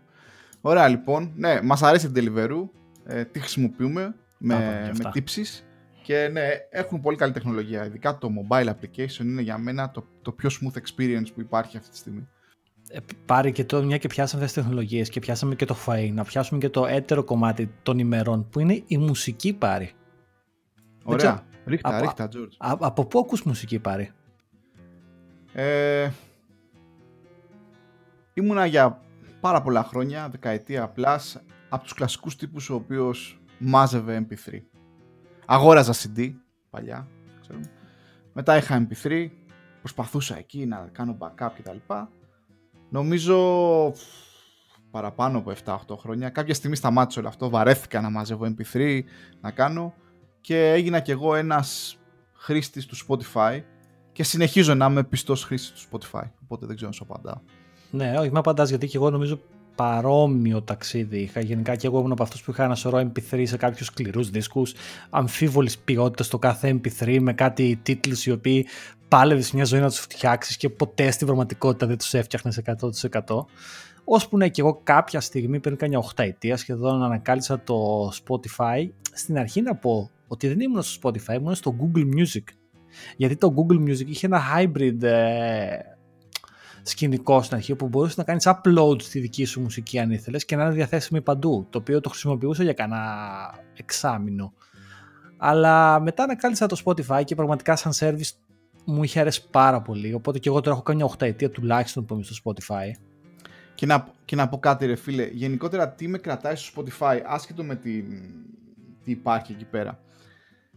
Ωραία, λοιπόν. Ναι, μας αρέσει την Deliveroo. Ε, τι χρησιμοποιούμε με, με τύψεις και ναι, έχουν πολύ καλή τεχνολογία. Ειδικά το mobile application είναι για μένα το, το πιο smooth experience που υπάρχει αυτή τη στιγμή. Ε, πάρει και το, μια και πιάσαμε αυτές τις τεχνολογίες και πιάσαμε και το φαΐ, να πιάσουμε και το έτερο κομμάτι των ημερών που είναι η μουσική πάρει. Ωραία. Ρίχτα, από, ρίχτα, Α, από πού ακούς μουσική πάρει; Ε, ήμουνα για πάρα πολλά χρόνια, δεκαετία plus, από τους κλασικούς τύπους ο οποίος μάζευε MP3. Αγόραζα CD παλιά, ξέρω. μετά είχα MP3, προσπαθούσα εκεί να κάνω backup κτλ. Νομίζω παραπάνω από 7-8 χρόνια. Κάποια στιγμή σταμάτησε όλο αυτό, βαρέθηκα να μαζεύω MP3, να κάνω και έγινα κι εγώ ένας χρήστης του Spotify και συνεχίζω να είμαι πιστός χρήστης του Spotify, οπότε δεν ξέρω αν σου απαντάω. Ναι, όχι, με απαντάς γιατί και εγώ νομίζω παρόμοιο ταξίδι είχα. Γενικά και εγώ ήμουν από αυτούς που είχα ένα σωρό MP3 σε κάποιους σκληρούς δίσκους, αμφίβολης ποιότητας στο κάθε MP3 με κάτι τίτλους οι οποίοι πάλευες μια ζωή να τους φτιάξεις και ποτέ στην πραγματικότητα δεν τους έφτιαχνες 100%. Ώσπου ναι, και εγώ κάποια στιγμή πριν κάνει 8 ετία σχεδόν ανακάλυψα το Spotify. Στην αρχή να πω ότι δεν ήμουν στο Spotify, ήμουν στο Google Music. Γιατί το Google Music είχε ένα hybrid ε, σκηνικό στην αρχή που μπορούσες να κάνεις upload στη δική σου μουσική αν ήθελες και να είναι διαθέσιμη παντού. Το οποίο το χρησιμοποιούσα για κανένα εξάμεινο. Αλλά μετά ανακάλυψα το Spotify και πραγματικά σαν service μου είχε αρέσει πάρα πολύ. Οπότε και εγώ τώρα έχω κάνει μια 8 ετία τουλάχιστον που είμαι στο Spotify. Και να, και να πω κάτι ρε φίλε, γενικότερα τι με κρατάει στο Spotify, άσχετο με τι, τι υπάρχει εκεί πέρα.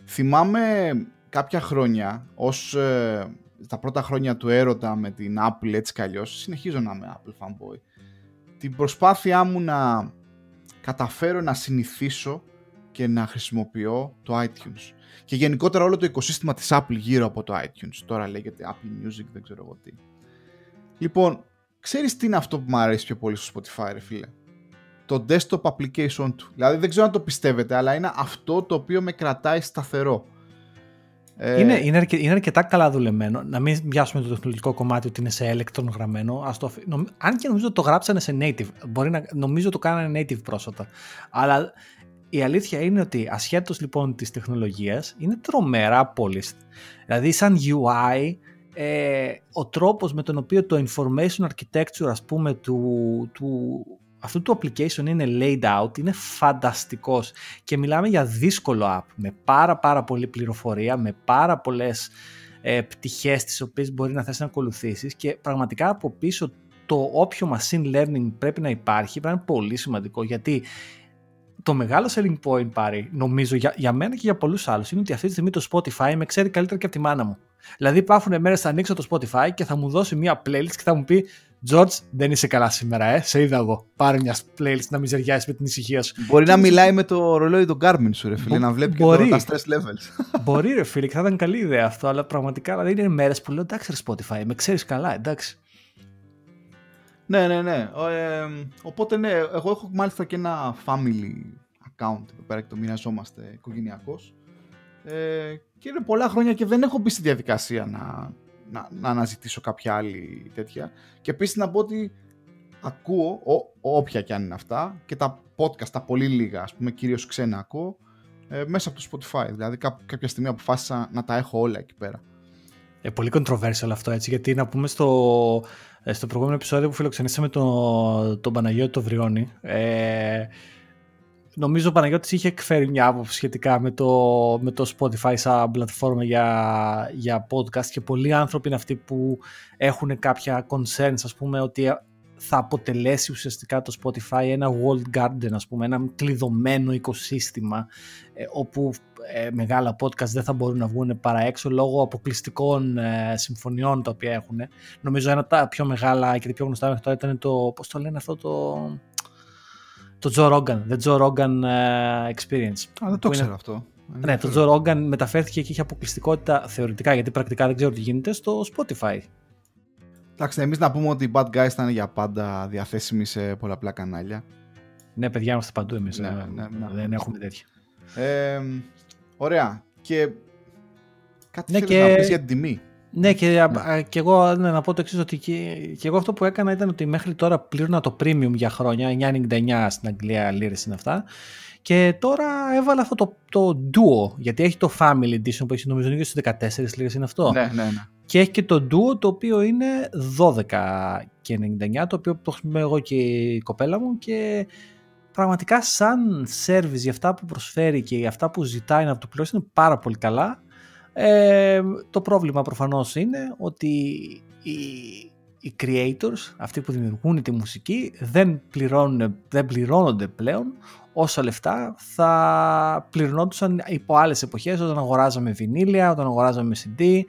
Θυμάμαι κάποια χρόνια, ως ε, τα πρώτα χρόνια του έρωτα με την Apple έτσι κι αλλιώς, συνεχίζω να είμαι Apple fanboy, την προσπάθειά μου να καταφέρω να συνηθίσω και να χρησιμοποιώ το iTunes. Και γενικότερα όλο το οικοσύστημα της Apple γύρω από το iTunes. Τώρα λέγεται Apple Music, δεν ξέρω εγώ τι. Λοιπόν, ξέρεις τι είναι αυτό που μου αρέσει πιο πολύ στο Spotify, ρε φίλε; Το desktop application του. Δηλαδή δεν ξέρω αν το πιστεύετε, αλλά είναι αυτό το οποίο με κρατάει σταθερό. Ε, είναι, είναι, είναι αρκετά καλά δουλεμένο. Να μην πιάσουμε το τεχνολογικό κομμάτι ότι είναι σε Electron γραμμένο. Ας το, αν και νομίζω το γράψανε σε native. Μπορεί να, νομίζω το κάνανε native πρόσφατα. Αλλά η αλήθεια είναι ότι ασχέτως λοιπόν της τεχνολογίας είναι τρομερά polished. Δηλαδή σαν UI ε, ο τρόπος με τον οποίο το information architecture ας πούμε του, του, αυτού του application είναι laid out, είναι φανταστικός και μιλάμε για δύσκολο app με πάρα πάρα πολλή πληροφορία, με πάρα πολλές ε, πτυχές τις οποίες μπορεί να θες να ακολουθήσεις και πραγματικά από πίσω το όποιο machine learning πρέπει να υπάρχει πρέπει να είναι πολύ σημαντικό γιατί το μεγάλο selling point πάρει, νομίζω, για, για μένα και για πολλούς άλλους, είναι ότι αυτή τη στιγμή το Spotify με ξέρει καλύτερα και από τη μάνα μου. Δηλαδή, υπάρχουν μέρες θα ανοίξω το Spotify και θα μου δώσει μια playlist και θα μου πει George, δεν είσαι καλά σήμερα, ε. Σε είδα εγώ. Πάρε μια playlist να μιζεριάσει με την ησυχία σου. Μπορεί να μιλάει με το ρολόι του Garmin σου, ρε φίλε, να βλέπει και το, τα stress levels. <laughs> Μπορεί, ρε φίλε, και θα ήταν καλή ιδέα αυτό, αλλά πραγματικά δηλαδή είναι μέρες που λέω εντάξει, ρε Spotify, με ξέρεις καλά, εντάξει. Ναι, ναι, ναι. Ε, οπότε ναι, εγώ έχω μάλιστα και ένα family account εδώ πέρα και το μοιραζόμαστε οικογενειακό. Ε, και είναι πολλά χρόνια και δεν έχω μπει στη διαδικασία να, να, να αναζητήσω κάποια άλλη τέτοια. Και επίσης να πω ότι ακούω, ό, όποια και αν είναι αυτά, και τα podcast, τα πολύ λίγα, ας πούμε, κυρίως ξένα ακούω, ε, μέσα από το Spotify. Δηλαδή κάποια στιγμή αποφάσισα να τα έχω όλα εκεί πέρα. Ε, πολύ controversial αυτό έτσι, γιατί να πούμε στο, ε, στο προηγούμενο επεισόδιο που φιλοξενήσαμε τον, τον Παναγιώτη το Βριώνη, ε, νομίζω ο Παναγιώτης είχε εκφέρει μια άποψη σχετικά με το, με το Spotify σαν πλατφόρμα για, για podcast και πολλοί άνθρωποι είναι αυτοί που έχουν κάποια concerns ας πούμε ότι θα αποτελέσει ουσιαστικά το Spotify ένα world garden ας πούμε, ένα κλειδωμένο οικοσύστημα ε, όπου ε, μεγάλα podcast δεν θα μπορούν να βγουν παρά έξω λόγω αποκλειστικών ε, συμφωνιών τα οποία έχουν. Νομίζω ένα από τα πιο μεγάλα και τα πιο γνωστά μέχρι τώρα ήταν το, πώς το λένε αυτό το το Joe Rogan, the Joe Rogan uh, Experience. Α, δεν το ξέρω αυτό. Ναι, το Joe Rogan μεταφέρθηκε και είχε αποκλειστικότητα θεωρητικά, γιατί πρακτικά δεν ξέρω τι γίνεται, στο Spotify. Εντάξει, εμείς να πούμε ότι οι Bad Guys θα είναι για πάντα διαθέσιμοι σε πολλαπλά κανάλια. Ναι, παιδιά, είμαστε παντού εμείς. Ναι, ναι, ναι, ναι, δεν έχουμε τέτοια. Ε, ωραία. Και κάτι ναι, και... να πεις για την τιμή. Ναι, και, ναι. και εγώ ναι, να πω το εξής ότι και, και, εγώ αυτό που έκανα ήταν ότι μέχρι τώρα πλήρωνα το premium για χρόνια, 9,99 στην Αγγλία λίρες είναι αυτά. Και τώρα έβαλα αυτό το, το Duo, γιατί έχει το Family Edition που έχει νομίζω και στις 14 λίρες είναι αυτό. Ναι, ναι, ναι. και έχει και το Duo το οποίο είναι 12 και 99 το οποίο το χρησιμοποιώ εγώ και η κοπέλα μου και πραγματικά σαν service για αυτά που προσφέρει και για αυτά που ζητάει να το πληρώσει είναι πάρα πολύ καλά. Ε, το πρόβλημα προφανώς είναι ότι οι, οι creators, αυτοί που δημιουργούν τη μουσική, δεν, πληρώνουν, δεν πληρώνονται πλέον όσα λεφτά θα πληρωνόντουσαν υπό άλλες εποχές όταν αγοράζαμε βινίλια, όταν αγοράζαμε CD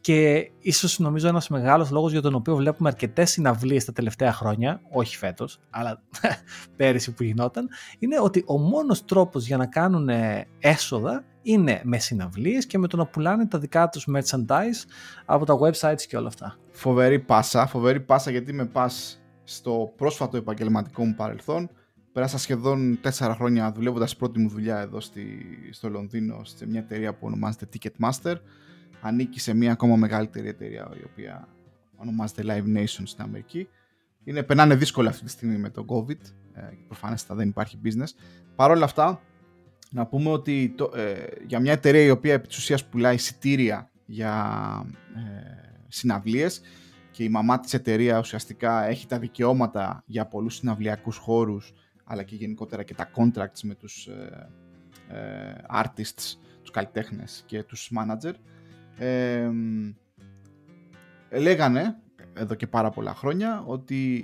και ίσως νομίζω ένας μεγάλος λόγος για τον οποίο βλέπουμε αρκετές συναυλίες τα τελευταία χρόνια, όχι φέτος, αλλά <laughs> πέρυσι που γινόταν, είναι ότι ο μόνος τρόπος για να κάνουν έσοδα είναι με συναυλίες και με το να πουλάνε τα δικά τους merchandise από τα websites και όλα αυτά. Φοβερή πάσα, φοβερή πάσα γιατί με πας στο πρόσφατο επαγγελματικό μου παρελθόν. Πέρασα σχεδόν τέσσερα χρόνια δουλεύοντας πρώτη μου δουλειά εδώ στη, στο Λονδίνο σε μια εταιρεία που ονομάζεται Ticketmaster ανήκει σε μια ακόμα μεγαλύτερη εταιρεία η οποία ονομάζεται Live Nation στην Αμερική. Είναι, περνάνε δύσκολα αυτή τη στιγμή με το COVID, ε, προφανέστατα δεν υπάρχει business. Παρ' όλα αυτά, να πούμε ότι το, ε, για μια εταιρεία η οποία επί της ουσίας πουλάει εισιτήρια για ε, συναυλίες και η μαμά της εταιρεία ουσιαστικά έχει τα δικαιώματα για πολλούς συναυλιακούς χώρους αλλά και γενικότερα και τα contracts με τους ε, ε artists, τους καλλιτέχνες και τους manager ε, λέγανε εδώ και πάρα πολλά χρόνια ότι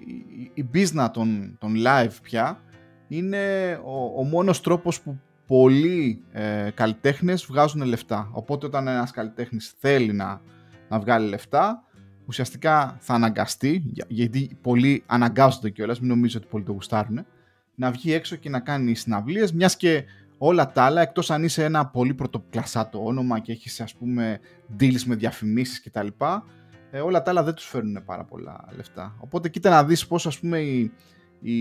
η business των, των live πια είναι ο, ο μόνος τρόπος που πολλοί ε, καλλιτέχνες βγάζουν λεφτά. Οπότε όταν ένας καλλιτέχνης θέλει να, να βγάλει λεφτά, ουσιαστικά θα αναγκαστεί, γιατί πολλοί αναγκάζονται κιόλας, μην νομίζω ότι πολλοί το γουστάρουν, να βγει έξω και να κάνει συναυλίες, μιας και όλα τα άλλα, εκτός αν είσαι ένα πολύ πρωτοκλασσάτο όνομα και έχεις ας πούμε deals με διαφημίσεις κτλ. Ε, όλα τα άλλα δεν τους φέρνουν πάρα πολλά λεφτά. Οπότε κοίτα να δεις πώς ας πούμε η, η,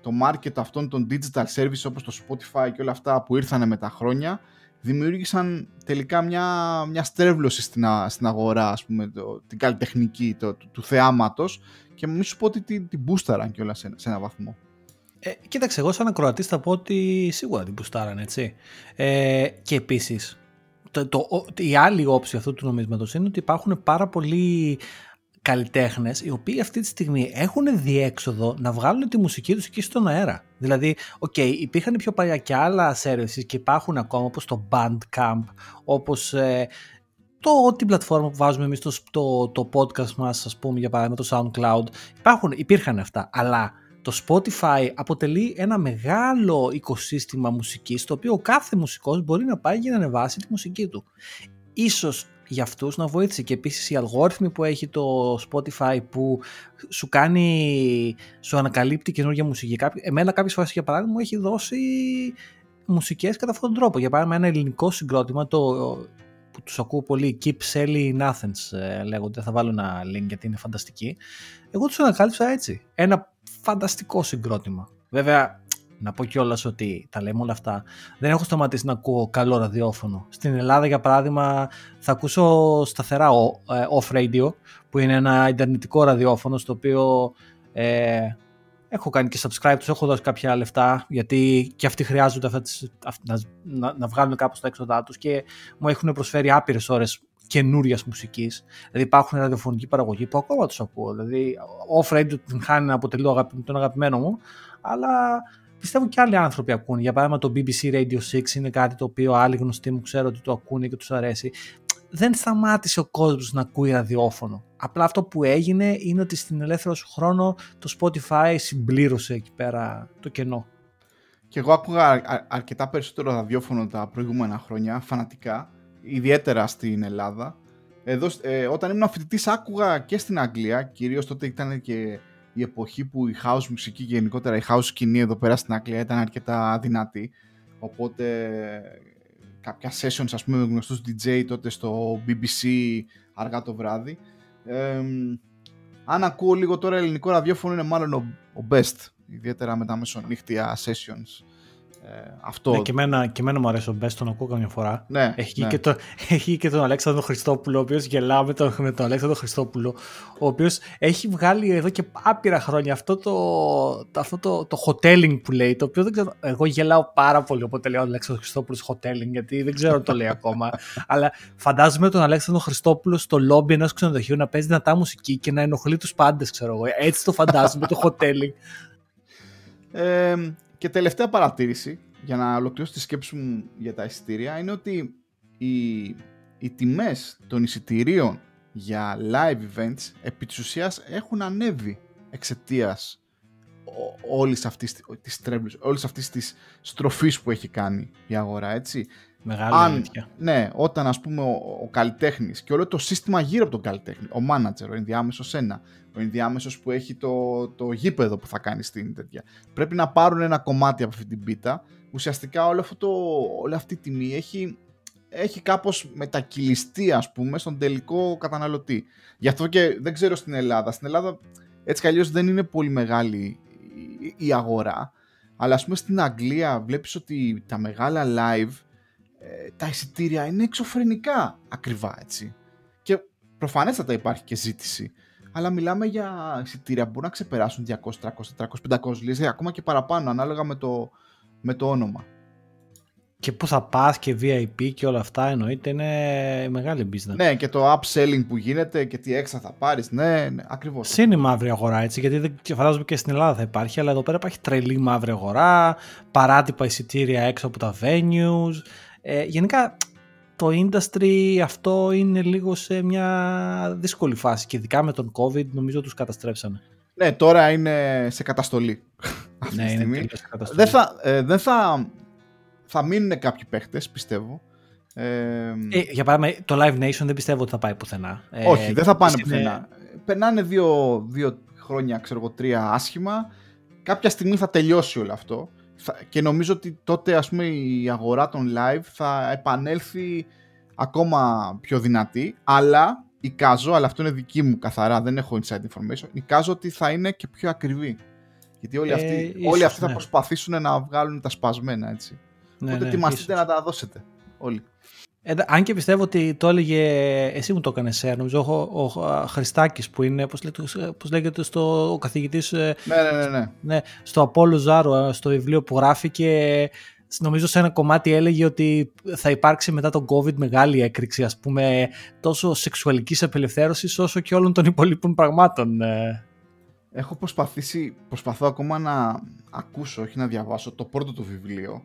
το market αυτών των digital services όπως το Spotify και όλα αυτά που ήρθαν με τα χρόνια δημιούργησαν τελικά μια, μια στρέβλωση στην, στην αγορά, ας πούμε, το, την καλλιτεχνική το, του, του θεάματος και μη σου πω ότι την, την μπούσταραν κιόλας σε, σε ένα βαθμό. Ε, κοίταξε, εγώ σαν ακροατής θα πω ότι σίγουρα την μπουστάρανε, έτσι. Ε, και επίσης, το, το, η άλλη όψη αυτού του νομίσματος είναι ότι υπάρχουν πάρα πολλοί καλλιτέχνες οι οποίοι αυτή τη στιγμή έχουν διέξοδο να βγάλουν τη μουσική τους εκεί στον αέρα. Δηλαδή, ok, okay, υπήρχαν πιο παλιά και άλλα services και υπάρχουν ακόμα όπως το Bandcamp, όπως ε, το, την πλατφόρμα που βάζουμε εμείς το, το, το podcast μας, ας πούμε, για παράδειγμα το SoundCloud. Υπάρχουν, υπήρχαν αυτά, αλλά το Spotify αποτελεί ένα μεγάλο οικοσύστημα μουσικής το οποίο ο κάθε μουσικός μπορεί να πάει για να ανεβάσει τη μουσική του. Ίσως για αυτούς να βοήθησε και επίσης οι αλγόριθμοι που έχει το Spotify που σου κάνει, σου ανακαλύπτει καινούργια μουσική. Εμένα κάποιες φορές για παράδειγμα μου έχει δώσει μουσικές κατά αυτόν τον τρόπο. Για παράδειγμα ένα ελληνικό συγκρότημα το, που τους ακούω πολύ Keep Selling in Athens ε, λέγονται, θα βάλω ένα link γιατί είναι φανταστική. Εγώ τους ανακάλυψα έτσι. Ένα φανταστικό συγκρότημα. Βέβαια, να πω κιόλας ότι τα λέμε όλα αυτά. Δεν έχω σταματήσει να ακούω καλό ραδιόφωνο. Στην Ελλάδα, για παράδειγμα, θα ακούσω σταθερά ε, off radio, που είναι ένα ιντερνετικό ραδιόφωνο, στο οποίο ε, έχω κάνει και subscribe τους, έχω δώσει κάποια λεφτά, γιατί και αυτοί χρειάζονται αυτά τις, να, να, να βγάλουν κάπως τα έξοδά τους και μου έχουν προσφέρει άπειρες ώρες καινούριας μουσικής. Δηλαδή υπάρχουν ραδιοφωνική παραγωγή που ακόμα τους ακούω. Δηλαδή, off radio την χάνει να αποτελεί τον αγαπημένο μου, αλλά πιστεύω και άλλοι άνθρωποι ακούν. Για παράδειγμα, το BBC Radio 6 είναι κάτι το οποίο άλλοι γνωστοί μου ξέρω ότι το ακούνε και τους αρέσει. Δεν σταμάτησε ο κόσμος να ακούει ραδιόφωνο. Απλά αυτό που έγινε είναι ότι στην ελεύθερο σου χρόνο το Spotify συμπλήρωσε εκεί πέρα το κενό. Και εγώ άκουγα αρκετά περισσότερο ραδιόφωνο τα προηγούμενα χρόνια, φανατικά ιδιαίτερα στην Ελλάδα. Εδώ, ε, όταν ήμουν φοιτητής, άκουγα και στην Αγγλία, κυρίως τότε ήταν και η εποχή που η house μουσική και γενικότερα η house σκηνή εδώ πέρα στην Αγγλία ήταν αρκετά δυνατή. Οπότε κάποια sessions ας πούμε με γνωστούς DJ τότε στο BBC αργά το βράδυ. Ε, αν ακούω λίγο τώρα ελληνικό ραδιόφωνο είναι μάλλον ο, ο best, ιδιαίτερα με τα μεσονύχτια sessions Ε, αυτό... Ναι, και εμένα, και εμένα μου αρέσει ο Μπέστον, τον ακούω καμιά φορά. Ναι, έχει, ναι. Και το, <laughs> έχει και τον Αλέξανδρο Χριστόπουλο, ο οποίος γελάω με τον, με τον Αλέξανδρο Χριστόπουλο, ο οποίος έχει βγάλει εδώ και άπειρα χρόνια αυτό το, το, αυτό το, το hoteling που λέει, το οποίο δεν ξέρω, εγώ γελάω πάρα πολύ όποτε λέω Αλέξανδρο Χριστόπουλος hoteling, γιατί δεν ξέρω αν το λέει ακόμα, <laughs> αλλά φαντάζομαι τον Αλέξανδρο Χριστόπουλο στο λόμπι ενός ξενοδοχείου να παίζει δυνατά μουσική και να ενοχλεί τους πάντες, ξέρω εγώ. Έτσι το φαντάζομαι το <laughs> hoteling. Ε, και τελευταία παρατήρηση, για να ολοκληρώσω τη σκέψη μου για τα εισιτήρια, είναι ότι οι, οι τιμές των εισιτηρίων για live events επί της ουσίας έχουν ανέβει εξαιτίας όλης αυτής της τρέμπλης, όλης αυτής της στροφής που έχει κάνει η αγορά, έτσι. Μεγάλη Αν, αλήθεια. Ναι, όταν ας πούμε ο, ο καλλιτέχνης και όλο το σύστημα γύρω από τον καλλιτέχνη, ο manager, ο ενδιάμεσος ένα, ο ενδιάμεσος που έχει το, το γήπεδο που θα κάνει στην τέτοια, πρέπει να πάρουν ένα κομμάτι από αυτή την πίτα, ουσιαστικά όλο αυτό το, όλη αυτή η τιμή έχει, έχει κάπως μετακυλιστεί ας πούμε στον τελικό καταναλωτή. Γι' αυτό και δεν ξέρω στην Ελλάδα. Στην Ελλάδα έτσι κι δεν είναι πολύ μεγάλη η, η αγορά, αλλά ας πούμε στην Αγγλία βλέπεις ότι τα μεγάλα live ε, τα εισιτήρια είναι εξωφρενικά ακριβά έτσι. Και προφανέστατα υπάρχει και ζήτηση. Αλλά μιλάμε για εισιτήρια που μπορούν να ξεπεράσουν 200, 300, 400, 500 λίρες, ακόμα και παραπάνω, ανάλογα με το, με το όνομα. Και που θα πας και VIP και όλα αυτά εννοείται είναι μεγάλη business. Ναι, και το upselling που γίνεται και τι έξα θα πάρεις, ναι, ναι ακριβώς. Συν η μαύρη αγορά έτσι, γιατί δεν φαντάζομαι και στην Ελλάδα θα υπάρχει, αλλά εδώ πέρα υπάρχει τρελή μαύρη αγορά, παράτυπα εισιτήρια έξω από τα venues, ε, γενικά το industry αυτό είναι λίγο σε μια δύσκολη φάση και ειδικά με τον COVID νομίζω τους καταστρέψανε. Ναι, τώρα είναι σε καταστολή. Αυτή ναι, τη στιγμή. είναι σε καταστολή. Δεν θα, ε, δεν θα, θα μείνουν κάποιοι παίχτες, πιστεύω. Ε, ε, για παράδειγμα, το Live Nation δεν πιστεύω ότι θα πάει πουθενά. όχι, ε, δεν θα πάνε είναι... πουθενά. Περνάνε δύο, δύο χρόνια, ξέρω εγώ, τρία άσχημα. Κάποια στιγμή θα τελειώσει όλο αυτό και νομίζω ότι τότε ας πούμε η αγορά των live θα επανέλθει ακόμα πιο δυνατή αλλά εικάζω, αλλά αυτό είναι δική μου καθαρά, δεν έχω inside information εικάζω ότι θα είναι και πιο ακριβή γιατί όλοι, αυτοί, ε, ίσως, όλοι αυτοί ναι. θα προσπαθήσουν να βγάλουν τα σπασμένα έτσι ναι, οπότε ναι, ετοιμαστείτε ίσως. να τα δώσετε όλοι Ε, αν και πιστεύω ότι το έλεγε, εσύ μου το έκανες share, νομίζω ο, ο, ο Χριστάκης που είναι, πώς, λέγεται, πώς λέγεται στο, ο καθηγητής ε, ναι, ναι, ναι, ναι. ναι, στο Απόλλω Ζάρο, ε, στο βιβλίο που γράφει και νομίζω σε ένα κομμάτι έλεγε ότι θα υπάρξει μετά τον COVID μεγάλη έκρηξη, ας πούμε, τόσο σεξουαλικής απελευθέρωσης όσο και όλων των υπολείπων πραγμάτων. ε. Έχω προσπαθήσει, προσπαθώ ακόμα να ακούσω, όχι να διαβάσω το πρώτο του βιβλίο.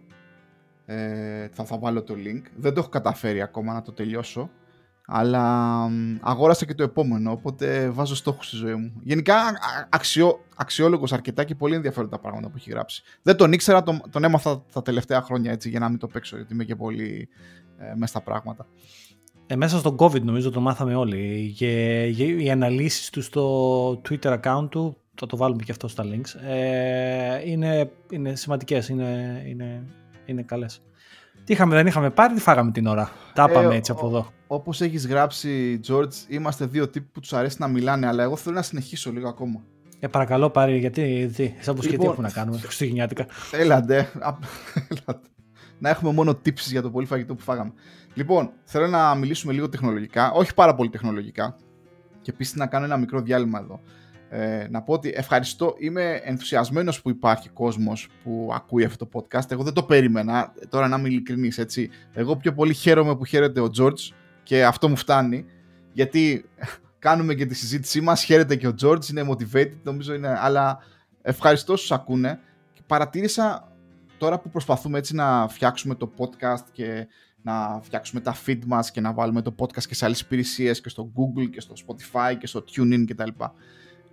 Ε, θα, θα βάλω το link. Δεν το έχω καταφέρει ακόμα να το τελειώσω. Αλλά μ, αγόρασα και το επόμενο, οπότε βάζω στόχους στη ζωή μου. Γενικά α- αξιό, αξιόλογος αρκετά και πολύ ενδιαφέροντα τα πράγματα που έχει γράψει. Δεν τον ήξερα, τον, τον έμαθα τα τελευταία χρόνια έτσι για να μην το παίξω, γιατί είμαι και πολύ ε, μέσα στα πράγματα. Ε, μέσα στον COVID νομίζω το μάθαμε όλοι και οι αναλύσεις του στο Twitter account του, θα το βάλουμε και αυτό στα links, ε, είναι, είναι σημαντικές, είναι, είναι, είναι καλές. Τι είχαμε, δεν είχαμε πάρει, τι φάγαμε την ώρα; Τα Ε, πάμε έτσι ο- από εδώ. Όπως έχεις γράψει, George, είμαστε δύο τύποι που τους αρέσει να μιλάνε, αλλά εγώ θέλω να συνεχίσω λίγο ακόμα. Ε, παρακαλώ πάρει, γιατί, τι, σαν πως και τι Λοιπόν, έχουμε να κάνουμε, χριστουγεννιάτικα. Έλαντε. απ- έλατε. να έχουμε μόνο tips για το πολύ φαγητό που φάγαμε. Λοιπόν, θέλω να μιλήσουμε λίγο τεχνολογικά, όχι πάρα πολύ τεχνολογικά. Και επίσης να κάνω ένα μικρό διάλειμμα εδώ. Ε, να πω ότι ευχαριστώ, είμαι ενθουσιασμένος που υπάρχει κόσμος που ακούει αυτό το podcast. Εγώ δεν το περίμενα, τώρα να είμαι ειλικρινής, έτσι. Εγώ πιο πολύ χαίρομαι που χαίρεται ο George και αυτό μου φτάνει, γιατί κάνουμε και τη συζήτησή μας, χαίρεται και ο George, είναι motivated, νομίζω είναι, αλλά ευχαριστώ όσους ακούνε. Και παρατήρησα τώρα που προσπαθούμε έτσι να φτιάξουμε το podcast και να φτιάξουμε τα feed μας και να βάλουμε το podcast και σε άλλες υπηρεσίες και στο Google και στο Spotify και στο TuneIn κτλ.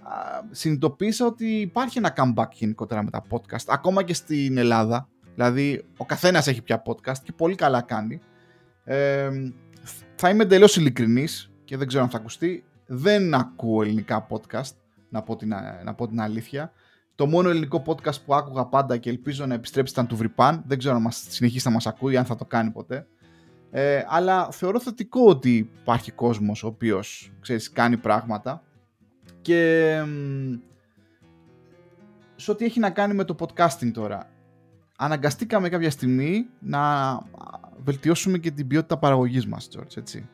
Α, Συνειδητοποίησα ότι υπάρχει ένα comeback γενικότερα με τα podcast, ακόμα και στην Ελλάδα. Δηλαδή, ο καθένας έχει πια podcast και πολύ καλά κάνει. Ε, θα είμαι εντελώς ειλικρινής και δεν ξέρω αν θα ακουστεί. Δεν ακούω ελληνικά podcast, να πω την, να πω την αλήθεια. Το μόνο ελληνικό podcast που άκουγα πάντα και ελπίζω να επιστρέψει ήταν του Βρυπάν. Δεν ξέρω αν μας συνεχίσει να μας ακούει, αν θα το κάνει ποτέ. Ε, αλλά θεωρώ θετικό ότι υπάρχει κόσμος ο οποίος, ξέρεις, κάνει πράγματα. Και μ, σε ό,τι έχει να κάνει με το podcasting τώρα. αναγκαστήκαμε κάποια στιγμή να βελτιώσουμε και την ποιότητα παραγωγής μας, George, έτσι.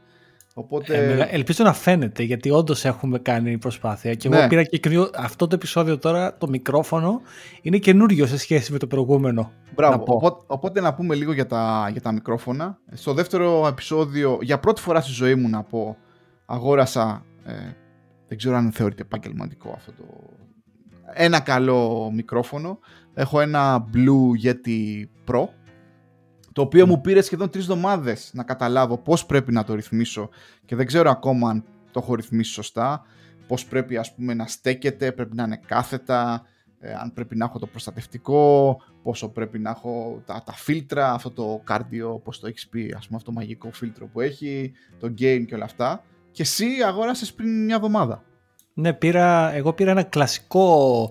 Οπότε... Ε, ελπίζω να φαίνεται γιατί όντως έχουμε κάνει προσπάθεια. Και εγώ ναι. πήρα και αυτό το επεισόδιο τώρα, το μικρόφωνο, είναι καινούριο σε σχέση με το προηγούμενο. Μπράβο. Να Οπότε, οπότε, να πούμε λίγο για τα, για τα μικρόφωνα. Στο δεύτερο επεισόδιο, για πρώτη φορά στη ζωή μου να πω, αγόρασα. Ε, δεν ξέρω αν θεωρείται επαγγελματικό αυτό το. Ένα καλό μικρόφωνο. Έχω ένα Blue Yeti Pro το οποίο μου πήρε σχεδόν τρεις εβδομάδες να καταλάβω πώς πρέπει να το ρυθμίσω και δεν ξέρω ακόμα αν το έχω ρυθμίσει σωστά. Πώς πρέπει ας πούμε να στέκεται, πρέπει να είναι κάθετα, ε, αν πρέπει να έχω το προστατευτικό, πόσο πρέπει να έχω τα, τα φίλτρα, αυτό το cardio, όπως το έχεις πει, ας πούμε αυτό το μαγικό φίλτρο που έχει, το gain και όλα αυτά. Και εσύ αγόρασες πριν μια εβδομάδα. Ναι, πήρα, εγώ πήρα ένα κλασικό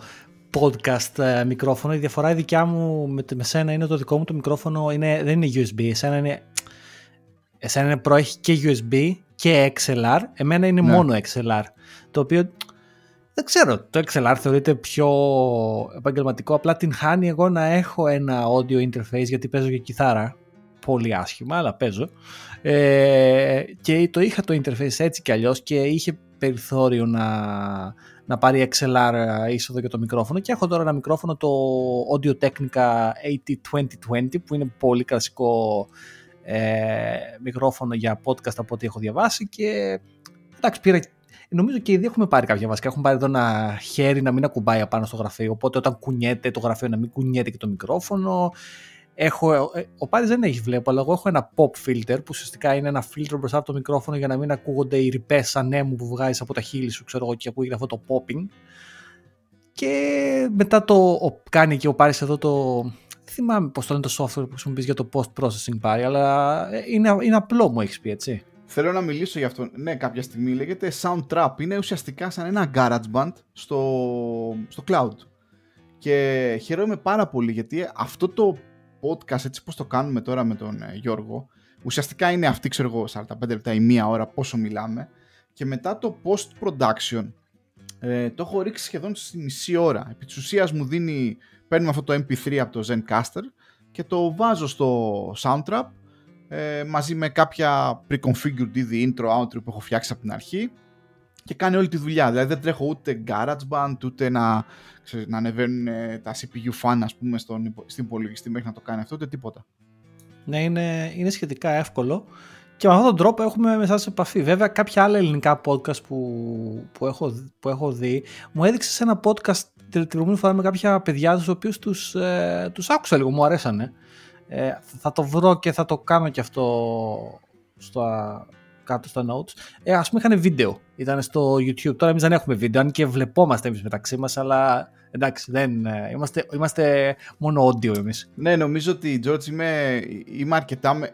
podcast ε, μικρόφωνο. Η διαφορά η δικιά μου με, με σένα είναι το δικό μου το μικρόφωνο είναι, δεν είναι USB. Εσένα είναι, εσένα είναι Pro, έχει και USB και XLR. Εμένα είναι ναι. μόνο XLR. Το οποίο δεν ξέρω, το XLR θεωρείται πιο επαγγελματικό. Απλά την χάνει εγώ να έχω ένα audio interface γιατί παίζω και κιθάρα. Πολύ άσχημα, αλλά παίζω. Ε, και το είχα το interface έτσι κι αλλιώς και είχε περιθώριο να, να πάρει XLR ε, είσοδο για το μικρόφωνο και έχω τώρα ένα μικρόφωνο το Audio Technica AT2020 που είναι πολύ κλασικό ε, μικρόφωνο για podcast από ό,τι έχω διαβάσει και εντάξει πήρα Νομίζω και ήδη έχουμε πάρει κάποια βασικά. Έχουμε πάρει εδώ ένα χέρι να μην ακουμπάει απάνω στο γραφείο. Οπότε όταν κουνιέται το γραφείο να μην κουνιέται και το μικρόφωνο. Έχω, ε, ο Πάρης δεν έχει βλέπω, αλλά εγώ έχω ένα pop filter που ουσιαστικά είναι ένα φίλτρο μπροστά από το μικρόφωνο για να μην ακούγονται οι ρηπές ανέμου που βγάζεις από τα χείλη σου, ξέρω εγώ, και ακούγεται αυτό το popping. Και μετά το κάνει και ο Πάρης εδώ το. Δεν θυμάμαι πώς το λένε το software που χρησιμοποιείς για το post processing πάρει, αλλά ε, είναι, είναι απλό μου έχεις πει, έτσι. Θέλω να μιλήσω για αυτό. Ναι, κάποια στιγμή λέγεται Soundtrap. Είναι ουσιαστικά σαν ένα GarageBand στο, στο cloud. Και χαίρομαι πάρα πολύ γιατί αυτό το podcast έτσι πως το κάνουμε τώρα με τον ε, Γιώργο. Ουσιαστικά είναι αυτή ξέρω εγώ 45 λεπτά ή μία ώρα πόσο μιλάμε. Και μετά το post production ε, το έχω ρίξει σχεδόν στη μισή ώρα. Επί της ουσίας μου δίνει παίρνουμε αυτό το mp3 από το Zencaster και το βάζω στο Soundtrap ε, μαζί με κάποια pre-configured ήδη intro, outro που έχω φτιάξει από την αρχή και κάνει όλη τη δουλειά. Δηλαδή δεν τρέχω ούτε GarageBand, ούτε να, ξέρεις, να ανεβαίνουν ε, τα CPU fan ας πούμε στον, στην υπολογιστή μέχρι να το κάνει αυτό, ούτε τίποτα. Ναι, είναι, είναι σχετικά εύκολο και με αυτόν τον τρόπο έχουμε με σε επαφή. Βέβαια, κάποια άλλα ελληνικά podcast που, που, έχω, που έχω δει, μου έδειξε σε ένα podcast την προηγούμενη φορά με κάποια παιδιά τους, οποίους τους, ε, τους άκουσα λίγο, μου αρέσανε. Ε, θα το βρω και θα το κάνω και αυτό στο, κάτω στα notes. Ε, ας πούμε είχαν βίντεο, ήταν στο YouTube. Τώρα εμείς δεν έχουμε βίντεο, αν και βλεπόμαστε εμείς μεταξύ μας, αλλά εντάξει, δεν, ε, είμαστε, είμαστε μόνο audio εμείς. Ναι, νομίζω ότι, George, είμαι, είμαι αρκετά... Με...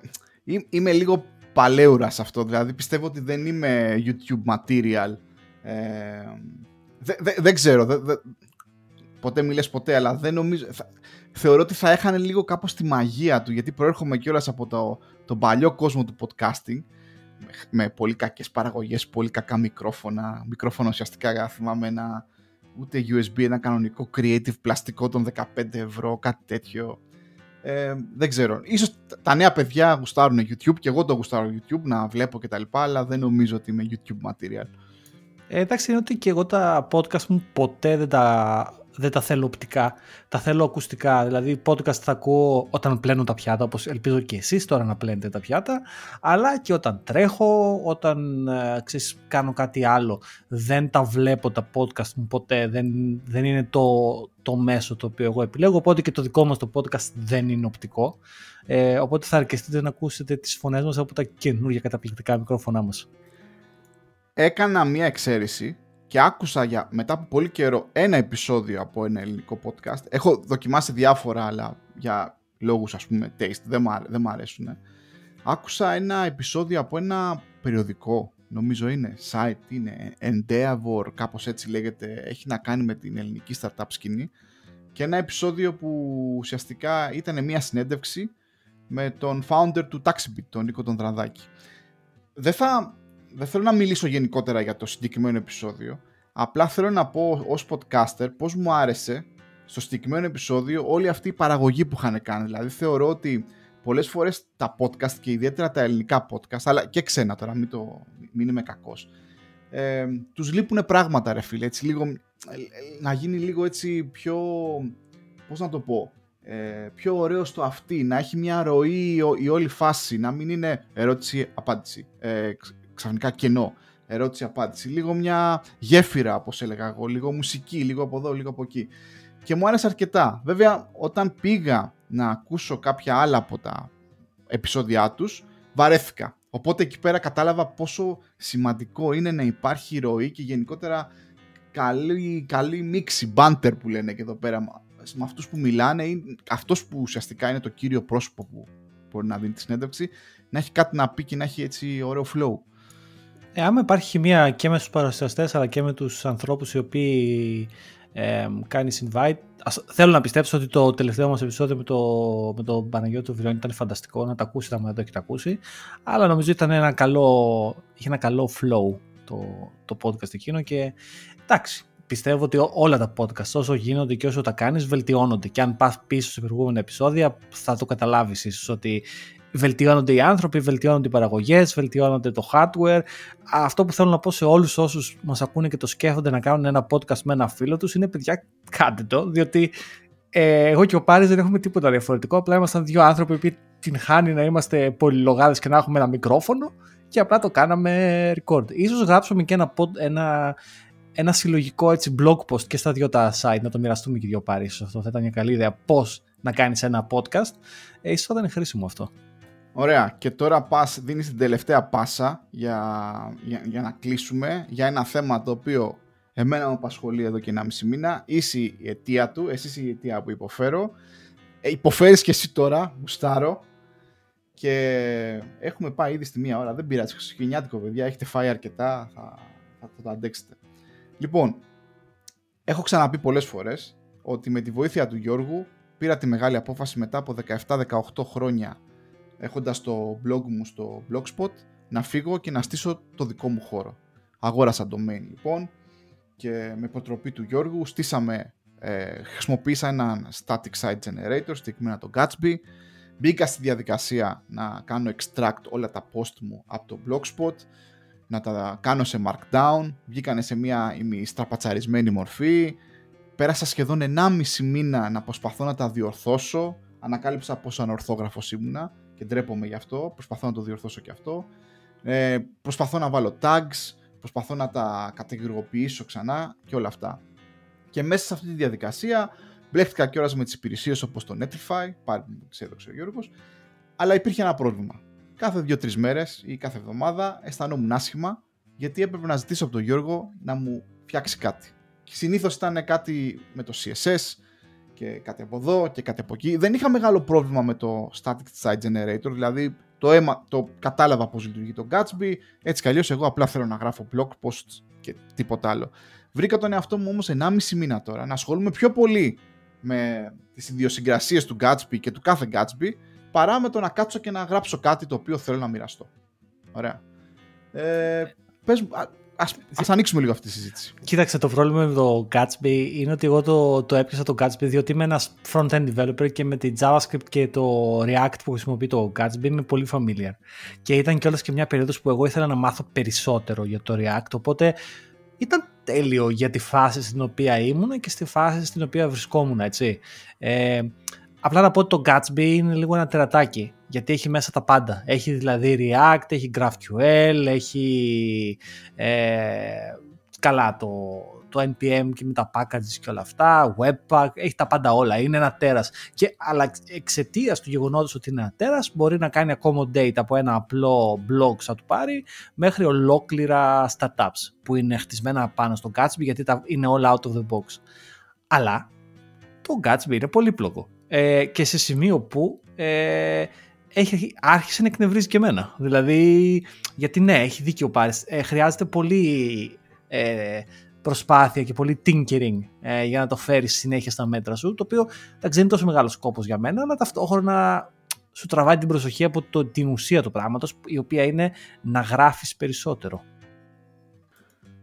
Είμαι λίγο παλαιούρας σε αυτό, δηλαδή πιστεύω ότι δεν είμαι YouTube material. Ε, δεν δε, δε ξέρω, δε, ποτέ μιλες ποτέ, αλλά δεν νομίζω... Θα, θεωρώ ότι θα έχανε λίγο κάπως τη μαγεία του, γιατί προέρχομαι κιόλας από το, τον παλιό κόσμο του podcasting με πολύ κακές παραγωγές, πολύ κακά μικρόφωνα. Μικρόφωνο ουσιαστικά θυμάμαι ένα ούτε USB, ένα κανονικό creative πλαστικό των 15 ευρώ, κάτι τέτοιο. Ε, δεν ξέρω. Ίσως τα νέα παιδιά γουστάρουν YouTube και εγώ το γουστάρω YouTube να βλέπω και τα λοιπά, αλλά δεν νομίζω ότι είμαι YouTube material. Ε, εντάξει, είναι ότι και εγώ τα podcast μου ποτέ δεν τα δεν τα θέλω οπτικά, τα θέλω ακουστικά. Δηλαδή, podcast θα ακούω όταν πλένω τα πιάτα, όπως ελπίζω και εσείς τώρα να πλένετε τα πιάτα, αλλά και όταν τρέχω, όταν ε, ξέρεις, κάνω κάτι άλλο. Δεν τα βλέπω τα podcast μου ποτέ, δεν, δεν είναι το, το μέσο το οποίο εγώ επιλέγω, οπότε και το δικό μας το podcast δεν είναι οπτικό. Ε, οπότε θα αρκεστείτε να ακούσετε τις φωνές μας από τα καινούργια καταπληκτικά μικρόφωνά μας. Έκανα μία εξαίρεση και άκουσα για, μετά από πολύ καιρό ένα επεισόδιο από ένα ελληνικό podcast. Έχω δοκιμάσει διάφορα, αλλά για λόγους ας πούμε taste, δεν μου, δεν μ αρέσουν. Άκουσα ένα επεισόδιο από ένα περιοδικό, νομίζω είναι site, είναι Endeavor, κάπως έτσι λέγεται, έχει να κάνει με την ελληνική startup σκηνή και ένα επεισόδιο που ουσιαστικά ήταν μια συνέντευξη με τον founder του Taxibit, τον Νίκο τον Δραδάκη. Δεν θα δεν θέλω να μιλήσω γενικότερα για το συγκεκριμένο επεισόδιο. Απλά θέλω να πω ως podcaster πώς μου άρεσε στο συγκεκριμένο επεισόδιο όλη αυτή η παραγωγή που είχαν κάνει. Δηλαδή θεωρώ ότι πολλές φορές τα podcast και ιδιαίτερα τα ελληνικά podcast, αλλά και ξένα τώρα, μην, το, μην είμαι κακός, ε, τους λείπουν πράγματα ρε φίλε, έτσι λίγο, να γίνει λίγο έτσι πιο, πώς να το πω, ε, πιο ωραίο στο αυτή, να έχει μια ροή η, όλη φάση, να μην είναι ερώτηση-απάντηση, ε, ξαφνικά κενό, ερώτηση-απάντηση, λίγο μια γέφυρα όπως έλεγα εγώ, λίγο μουσική, λίγο από εδώ, λίγο από εκεί. Και μου άρεσε αρκετά. Βέβαια, όταν πήγα να ακούσω κάποια άλλα από τα επεισόδια τους, βαρέθηκα. Οπότε εκεί πέρα κατάλαβα πόσο σημαντικό είναι να υπάρχει ροή και γενικότερα καλή, καλή μίξη, banter που λένε και εδώ πέρα με αυτούς που μιλάνε, αυτός που ουσιαστικά είναι το κύριο πρόσωπο που μπορεί να δίνει τη συνέντευξη, να έχει κάτι να πει και να έχει έτσι ωραίο flow. Ε, άμα υπάρχει χημεία και με τους παρουσιαστές αλλά και με τους ανθρώπους οι οποίοι ε, κάνει invite. θέλω να πιστέψω ότι το τελευταίο μας επεισόδιο με, το, με τον Παναγιώτη του Βιλόνι ήταν φανταστικό, να τα ακούσει, θα μου το έχετε ακούσει. Αλλά νομίζω ήταν ένα καλό, είχε ένα καλό flow το, το podcast εκείνο και εντάξει, πιστεύω ότι όλα τα podcast όσο γίνονται και όσο τα κάνεις βελτιώνονται και αν πας πίσω σε προηγούμενα επεισόδια θα το καταλάβεις ίσως ότι βελτιώνονται οι άνθρωποι, βελτιώνονται οι παραγωγές, βελτιώνονται το hardware. Αυτό που θέλω να πω σε όλους όσους μας ακούνε και το σκέφτονται να κάνουν ένα podcast με ένα φίλο τους είναι παιδιά κάντε το, διότι ε, εγώ και ο Πάρης δεν έχουμε τίποτα διαφορετικό, απλά ήμασταν δύο άνθρωποι που την χάνει να είμαστε πολυλογάδες και να έχουμε ένα μικρόφωνο και απλά το κάναμε record. Ίσως γράψουμε και ένα, ένα, ένα συλλογικό έτσι blog post και στα δύο τα site, να το μοιραστούμε και δύο Πάρης. Αυτό θα ήταν μια καλή ιδέα πώς να κάνεις ένα podcast. Ε, ίσως θα ήταν χρήσιμο αυτό. Ωραία. Και τώρα πας, δίνεις την τελευταία πάσα για, για, για να κλείσουμε για ένα θέμα το οποίο εμένα μου απασχολεί εδώ και ένα μισή μήνα. Είσαι η αιτία του, εσύ είσαι η αιτία που υποφέρω. Ε, υποφέρεις και εσύ τώρα, γουστάρω. Και έχουμε πάει ήδη στη μία ώρα. Δεν πειράζει, χριστουγεννιάτικο παιδιά, έχετε φάει αρκετά, θα, θα, θα το αντέξετε. Λοιπόν, έχω ξαναπεί πολλές φορές ότι με τη βοήθεια του Γιώργου πήρα τη μεγάλη απόφαση μετά από 17-18 χρόνια έχοντας το blog μου στο blogspot να φύγω και να στήσω το δικό μου χώρο. Αγόρασα domain λοιπόν και με υποτροπή του Γιώργου στήσαμε, ε, χρησιμοποίησα έναν static site generator, συγκεκριμένα το Gatsby, μπήκα στη διαδικασία να κάνω extract όλα τα post μου από το blogspot, να τα κάνω σε markdown, βγήκανε σε μια στραπατσαρισμένη μορφή, πέρασα σχεδόν 1,5 μήνα να προσπαθώ να τα διορθώσω, ανακάλυψα πόσο ανορθόγραφος ήμουνα, και ντρέπομαι γι' αυτό, προσπαθώ να το διορθώσω και αυτό. Ε, προσπαθώ να βάλω tags, προσπαθώ να τα κατηγοριοποιήσω ξανά και όλα αυτά. Και μέσα σε αυτή τη διαδικασία μπλέχτηκα κιόλας με τις υπηρεσίες όπως το Netlify, πάλι μου τις έδωσε ο Γιώργος, αλλά υπήρχε ένα πρόβλημα. Κάθε δύο-τρεις μέρες ή κάθε εβδομάδα αισθανόμουν άσχημα γιατί έπρεπε να ζητήσω από τον Γιώργο να μου φτιάξει κάτι. Συνήθως ήταν κάτι με το CSS, και κάτι από εδώ και κάτι από εκεί. Δεν είχα μεγάλο πρόβλημα με το Static Site Generator, δηλαδή το, αίμα, το κατάλαβα πώς λειτουργεί το Gatsby, έτσι κι αλλιώς εγώ απλά θέλω να γράφω blog posts και τίποτα άλλο. Βρήκα τον εαυτό μου όμως 1,5 μήνα τώρα να ασχολούμαι πιο πολύ με τις ιδιοσυγκρασίες του Gatsby και του κάθε Gatsby παρά με το να κάτσω και να γράψω κάτι το οποίο θέλω να μοιραστώ. Ωραία. Ε, πες, Ας, ας ανοίξουμε λίγο αυτή τη συζήτηση. Κοίταξε, το πρόβλημα με το Gatsby είναι ότι εγώ το, το έπιασα το Gatsby διότι είμαι ένας front-end developer και με τη JavaScript και το React που χρησιμοποιεί το Gatsby είμαι πολύ familiar. Και ήταν κιόλας και μια περίοδος που εγώ ήθελα να μάθω περισσότερο για το React, οπότε ήταν τέλειο για τη φάση στην οποία ήμουν και στη φάση στην οποία βρισκόμουν, έτσι. Ε, απλά να πω ότι το Gatsby είναι λίγο ένα τερατάκι γιατί έχει μέσα τα πάντα. Έχει δηλαδή React, έχει GraphQL, έχει ε, καλά το, το NPM και με τα packages και όλα αυτά, Webpack, έχει τα πάντα όλα, είναι ένα τέρας. Και, αλλά εξαιτίας του γεγονότος ότι είναι ένα τέρας μπορεί να κάνει accommodate από ένα απλό blog σαν του πάρει μέχρι ολόκληρα startups που είναι χτισμένα πάνω στο Gatsby γιατί τα, είναι όλα out of the box. Αλλά το Gatsby είναι πολύπλοκο ε, και σε σημείο που ε, έχει, άρχισε να εκνευρίζει και εμένα. Δηλαδή, γιατί ναι, έχει δίκιο ο Πάρης. Ε, χρειάζεται πολύ ε, προσπάθεια και πολύ tinkering ε, για να το φέρεις συνέχεια στα μέτρα σου, το οποίο δεν είναι τόσο μεγάλος σκόπος για μένα, αλλά ταυτόχρονα σου τραβάει την προσοχή από το, την ουσία του πράγματος, η οποία είναι να γράφεις περισσότερο.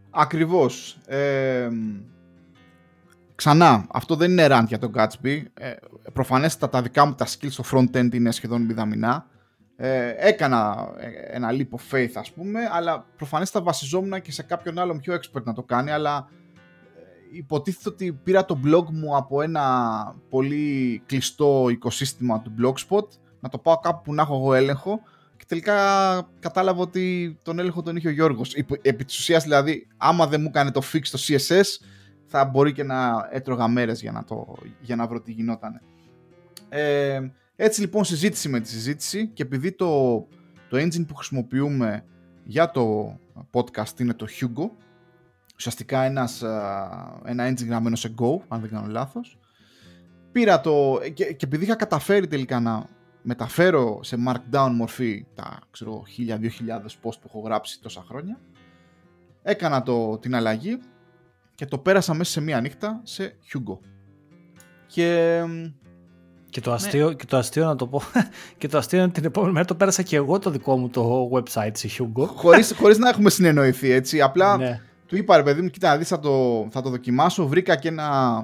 Ακριβώς. Ε, ξανά, αυτό δεν είναι rant για τον Gatsby. Ε, προφανέστατα τα δικά μου τα skills στο front-end είναι σχεδόν μηδαμινά. Ε, έκανα ε, ένα leap of faith ας πούμε, αλλά προφανέστατα βασιζόμουν και σε κάποιον άλλον πιο expert να το κάνει, αλλά ε, υποτίθεται ότι πήρα το blog μου από ένα πολύ κλειστό οικοσύστημα του Blogspot, να το πάω κάπου που να έχω εγώ έλεγχο και τελικά κατάλαβα ότι τον έλεγχο τον είχε ο Γιώργος. Επί της ουσίας δηλαδή, άμα δεν μου έκανε το fix το CSS, θα μπορεί και να έτρωγα μέρες για να, το, για να βρω τι γινόταν. Ε, έτσι λοιπόν συζήτηση με τη συζήτηση και επειδή το, το engine που χρησιμοποιούμε για το podcast είναι το Hugo, ουσιαστικά ένας, ένα engine γραμμένο σε Go, αν δεν κάνω λάθος, πήρα το, και, και επειδή είχα καταφέρει τελικά να μεταφέρω σε markdown μορφή τα ξέρω 1000-2000 post που έχω γράψει τόσα χρόνια, έκανα το, την αλλαγή και το πέρασα μέσα σε μία νύχτα σε Hugo. Και και το, ναι. αστείο, και το αστείο να το πω, <laughs> και το αστείο είναι την επόμενη μέρα το πέρασα και εγώ το δικό μου το website σε Hugo. Χωρίς, χωρίς να έχουμε συνεννοηθεί έτσι, απλά ναι. του είπα ρε παιδί μου, κοίτα δεις θα το, θα το δοκιμάσω, βρήκα και ένα,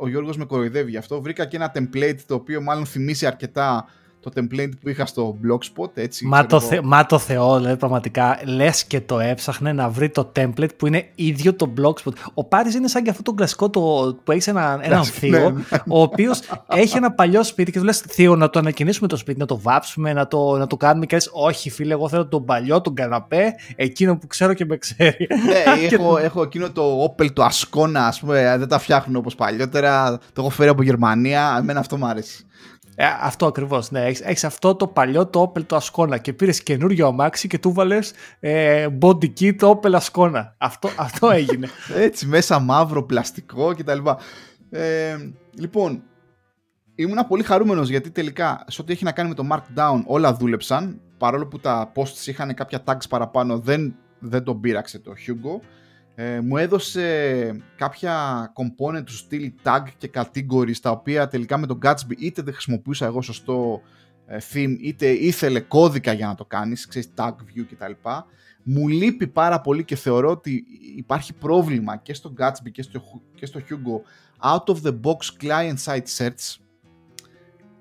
ο Γιώργος με κοροϊδεύει γι' αυτό, βρήκα και ένα template το οποίο μάλλον θυμίσει αρκετά το template που είχα στο blogspot. Έτσι, μα, το θε, μα το θεό, λέει, πραγματικά. Λες και το έψαχνε να βρει το template που είναι ίδιο το blogspot. Ο Πάρης είναι σαν και αυτό το κλασικό το, που έχει ένα, έναν θείο, ναι, ναι. ο οποίος έχει ένα παλιό σπίτι και του λες: Θείο, να το ανακοινήσουμε το σπίτι, να το βάψουμε, να το, να το κάνουμε. Και λες: Όχι, φίλε, εγώ θέλω τον παλιό, τον καναπέ, εκείνο που ξέρω και με ξέρει. Ναι, <laughs> έχω, έχω εκείνο το Opel, το Ascona, ας πούμε, δεν τα φτιάχνουν όπως παλιότερα. Το έχω φέρει από Γερμανία. Εμένα αυτό μου αρέσει. Ε, αυτό ακριβώς. Ναι. Έχεις αυτό το παλιό το Opel το Ascona και πήρες καινούριο αμάξι και του βάλες ε, body kit Opel Ascona. Αυτό, αυτό έγινε. <laughs> Έτσι, μέσα μαύρο, πλαστικό κτλ. Ε, λοιπόν, ήμουν πολύ χαρούμενος γιατί τελικά σε ό,τι έχει να κάνει με το Markdown όλα δούλεψαν. Παρόλο που τα posts είχαν κάποια tags παραπάνω, δεν, δεν τον πείραξε το Hugo ε, μου έδωσε κάποια component του στυλ tag και categories τα οποία τελικά με τον Gatsby είτε δεν χρησιμοποιούσα εγώ σωστό ε, theme είτε ήθελε κώδικα για να το κάνεις, ξέρεις tag view κτλ. Μου λείπει πάρα πολύ και θεωρώ ότι υπάρχει πρόβλημα και στο Gatsby και στο, και στο Hugo out of the box client side search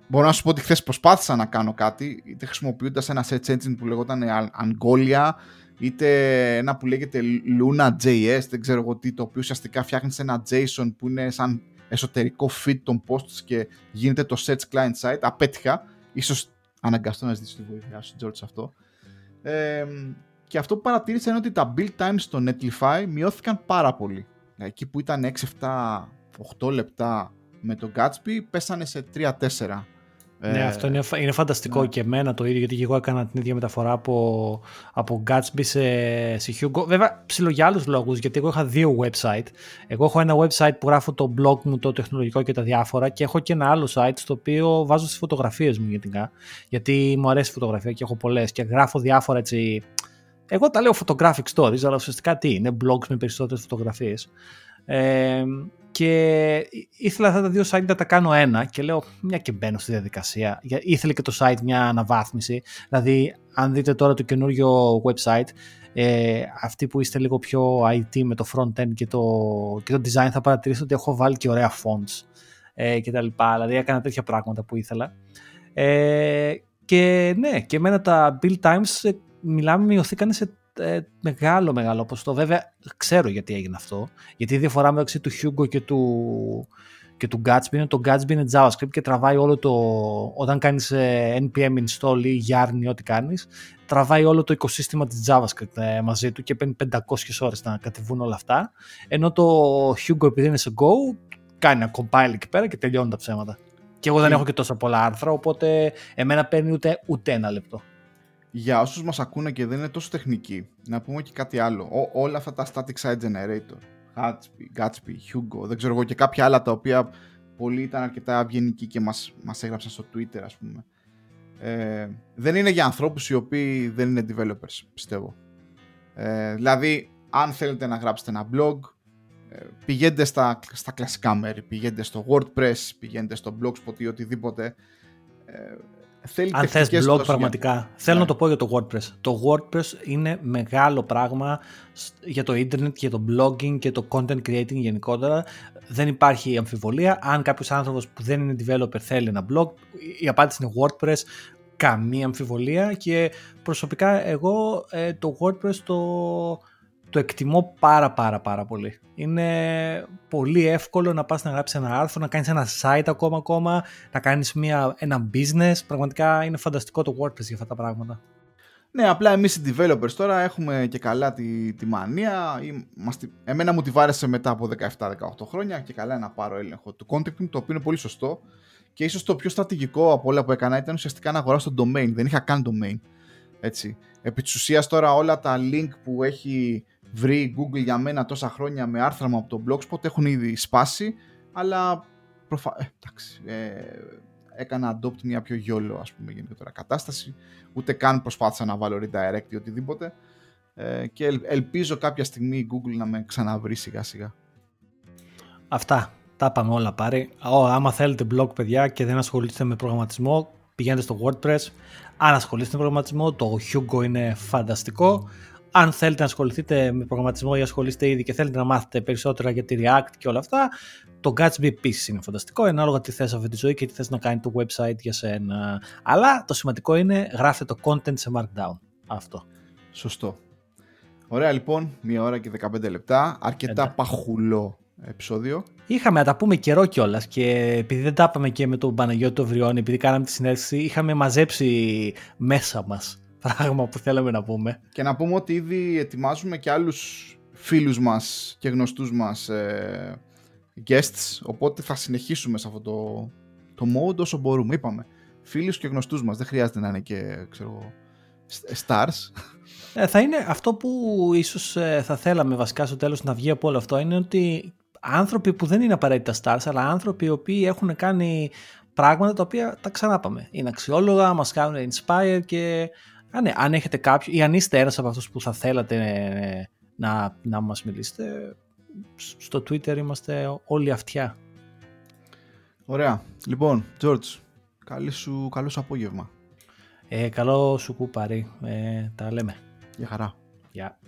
Μπορώ να σου πω ότι χθες προσπάθησα να κάνω κάτι, είτε χρησιμοποιώντας ένα search engine που λεγόταν Angolia, είτε ένα που λέγεται Luna.js, δεν ξέρω εγώ τι, το οποίο ουσιαστικά φτιάχνει ένα JSON που είναι σαν εσωτερικό feed των posts και γίνεται το search client site. Απέτυχα. Ίσως αναγκαστώ να ζητήσω τη βοήθεια σου, George, αυτό. Ε, και αυτό που παρατήρησα είναι ότι τα build times στο Netlify μειώθηκαν πάρα πολύ. Εκεί που ήταν 6, 7, 8 λεπτά με το Gatsby, πέσανε σε 3-4 ναι, ε, αυτό είναι, είναι φανταστικό ναι. και εμένα το ίδιο, γιατί και εγώ έκανα την ίδια μεταφορά από, από Gatsby σε, σε Hugo. Βέβαια, ψηλό για άλλους λόγους, γιατί εγώ είχα δύο website. Εγώ έχω ένα website που γράφω το blog μου, το τεχνολογικό και τα διάφορα, και έχω και ένα άλλο site στο οποίο βάζω τι φωτογραφίες μου γενικά. Γιατί μου αρέσει η φωτογραφία και έχω πολλές και γράφω διάφορα έτσι. Εγώ τα λέω photographic stories, αλλά ουσιαστικά τι είναι, blogs με περισσότερες φωτογραφίες. Ε, και ήθελα αυτά τα δύο site να τα κάνω ένα και λέω μια και μπαίνω στη διαδικασία. Ήθελε και το site μια αναβάθμιση. Δηλαδή, αν δείτε τώρα το καινούριο website, ε, αυτοί που είστε λίγο πιο IT με το front-end και το, και το design θα παρατηρήσετε ότι έχω βάλει και ωραία fonts ε, και τα λοιπά. Δηλαδή, έκανα τέτοια πράγματα που ήθελα. Ε, και ναι, και εμένα τα build times ε, μιλάμε μειωθήκαν σε ε, μεγάλο μεγάλο ποσοστό. Βέβαια ξέρω γιατί έγινε αυτό. Γιατί η διαφορά μεταξύ του Hugo και του, και του Gatsby είναι το Gatsby είναι JavaScript και τραβάει όλο το. Όταν κάνεις ε, npm install ή yarn ή ό,τι κάνεις, τραβάει όλο το οικοσύστημα της JavaScript ε, μαζί του και παίρνει 500 ώρες να κατεβούν όλα αυτά. Ενώ το Hugo επειδή είναι σε Go, κάνει ένα compile εκεί πέρα και τελειώνουν τα ψέματα. Και εγώ δεν έχω και τόσα πολλά άρθρα, οπότε εμένα παίρνει ούτε, ούτε ένα λεπτό για όσους μας ακούνε και δεν είναι τόσο τεχνικοί, να πούμε και κάτι άλλο. όλα αυτά τα static site generator, Gatsby, Gatsby, Hugo, δεν ξέρω εγώ και κάποια άλλα τα οποία πολλοί ήταν αρκετά ευγενικοί και μας, μας έγραψαν στο Twitter ας πούμε. Ε, δεν είναι για ανθρώπους οι οποίοι δεν είναι developers, πιστεύω. Ε, δηλαδή, αν θέλετε να γράψετε ένα blog, ε, πηγαίνετε στα, στα κλασικά μέρη, πηγαίνετε στο WordPress, πηγαίνετε στο Blogspot ή οτιδήποτε. Ε, θέλει Αν θες blog πραγματικά, θέλω να ναι. το πω για το WordPress. Το WordPress είναι μεγάλο πράγμα για το internet, για το blogging και το content creating γενικότερα. Δεν υπάρχει αμφιβολία. Αν κάποιος άνθρωπος που δεν είναι developer θέλει ένα blog, η απάντηση είναι WordPress καμία αμφιβολία και προσωπικά εγώ ε, το WordPress το, το εκτιμώ πάρα πάρα πάρα πολύ. Είναι πολύ εύκολο να πας να γράψεις ένα άρθρο, να κάνεις ένα site ακόμα ακόμα, να κάνεις μια, ένα business. Πραγματικά είναι φανταστικό το WordPress για αυτά τα πράγματα. Ναι, απλά εμείς οι developers τώρα έχουμε και καλά τη, τη μανία. Είμαστε, εμένα μου τη βάρεσε μετά από 17-18 χρόνια και καλά να πάρω έλεγχο του content το οποίο είναι πολύ σωστό. Και ίσως το πιο στρατηγικό από όλα που έκανα ήταν ουσιαστικά να αγοράσω το domain. Δεν είχα καν domain. Έτσι. Επί της ουσίας τώρα όλα τα link που έχει βρει Google για μένα τόσα χρόνια με άρθρα μου από το Blogspot έχουν ήδη σπάσει, αλλά προφα... ε, εντάξει, ε, έκανα adopt μια πιο γιόλο ας πούμε γενικότερα κατάσταση, ούτε καν προσπάθησα να βάλω redirect ή οτιδήποτε ε, και ελπίζω κάποια στιγμή η Google να με ξαναβρει σιγά σιγά. Αυτά. Τα είπαμε όλα πάρει. Oh, άμα θέλετε blog παιδιά και δεν ασχολείστε με προγραμματισμό, πηγαίνετε στο WordPress. Αν ασχολείστε με προγραμματισμό, το Hugo είναι φανταστικό. Αν θέλετε να ασχοληθείτε με προγραμματισμό ή ασχολείστε ήδη και θέλετε να μάθετε περισσότερα για τη React και όλα αυτά, το Gatsby επίσης είναι φανταστικό, ανάλογα τι θες αυτή τη ζωή και τι θες να κάνει το website για σένα. Αλλά το σημαντικό είναι γράφτε το content σε Markdown. Αυτό. Σωστό. Ωραία λοιπόν, μία ώρα και 15 λεπτά, αρκετά παχουλό επεισόδιο. Είχαμε να τα πούμε καιρό κιόλας και επειδή δεν τα είπαμε και με τον Παναγιώτη το Βριώνη, επειδή κάναμε τη συνέντευξη, είχαμε μαζέψει μέσα μας πράγμα που θέλαμε να πούμε. Και να πούμε ότι ήδη ετοιμάζουμε και άλλους φίλους μας και γνωστούς μας ε, guests, οπότε θα συνεχίσουμε σε αυτό το, το mode όσο μπορούμε. Είπαμε, φίλους και γνωστούς μας, δεν χρειάζεται να είναι και, ξέρω, stars. Ε, θα είναι αυτό που ίσως ε, θα θέλαμε βασικά στο τέλος να βγει από όλο αυτό, είναι ότι άνθρωποι που δεν είναι απαραίτητα stars, αλλά άνθρωποι οι οποίοι έχουν κάνει πράγματα τα οποία τα ξανάπαμε. Είναι αξιόλογα, μας κάνουν inspire και αν, ναι, αν έχετε κάποιο ή αν είστε ένας από αυτούς που θα θέλατε ε, να, να μας μιλήσετε, στο Twitter είμαστε όλοι αυτιά. Ωραία. Λοιπόν, George, καλή σου, καλό σου απόγευμα. Ε, καλό σου κουπάρι. Ε, τα λέμε. Γεια χαρά. Γεια.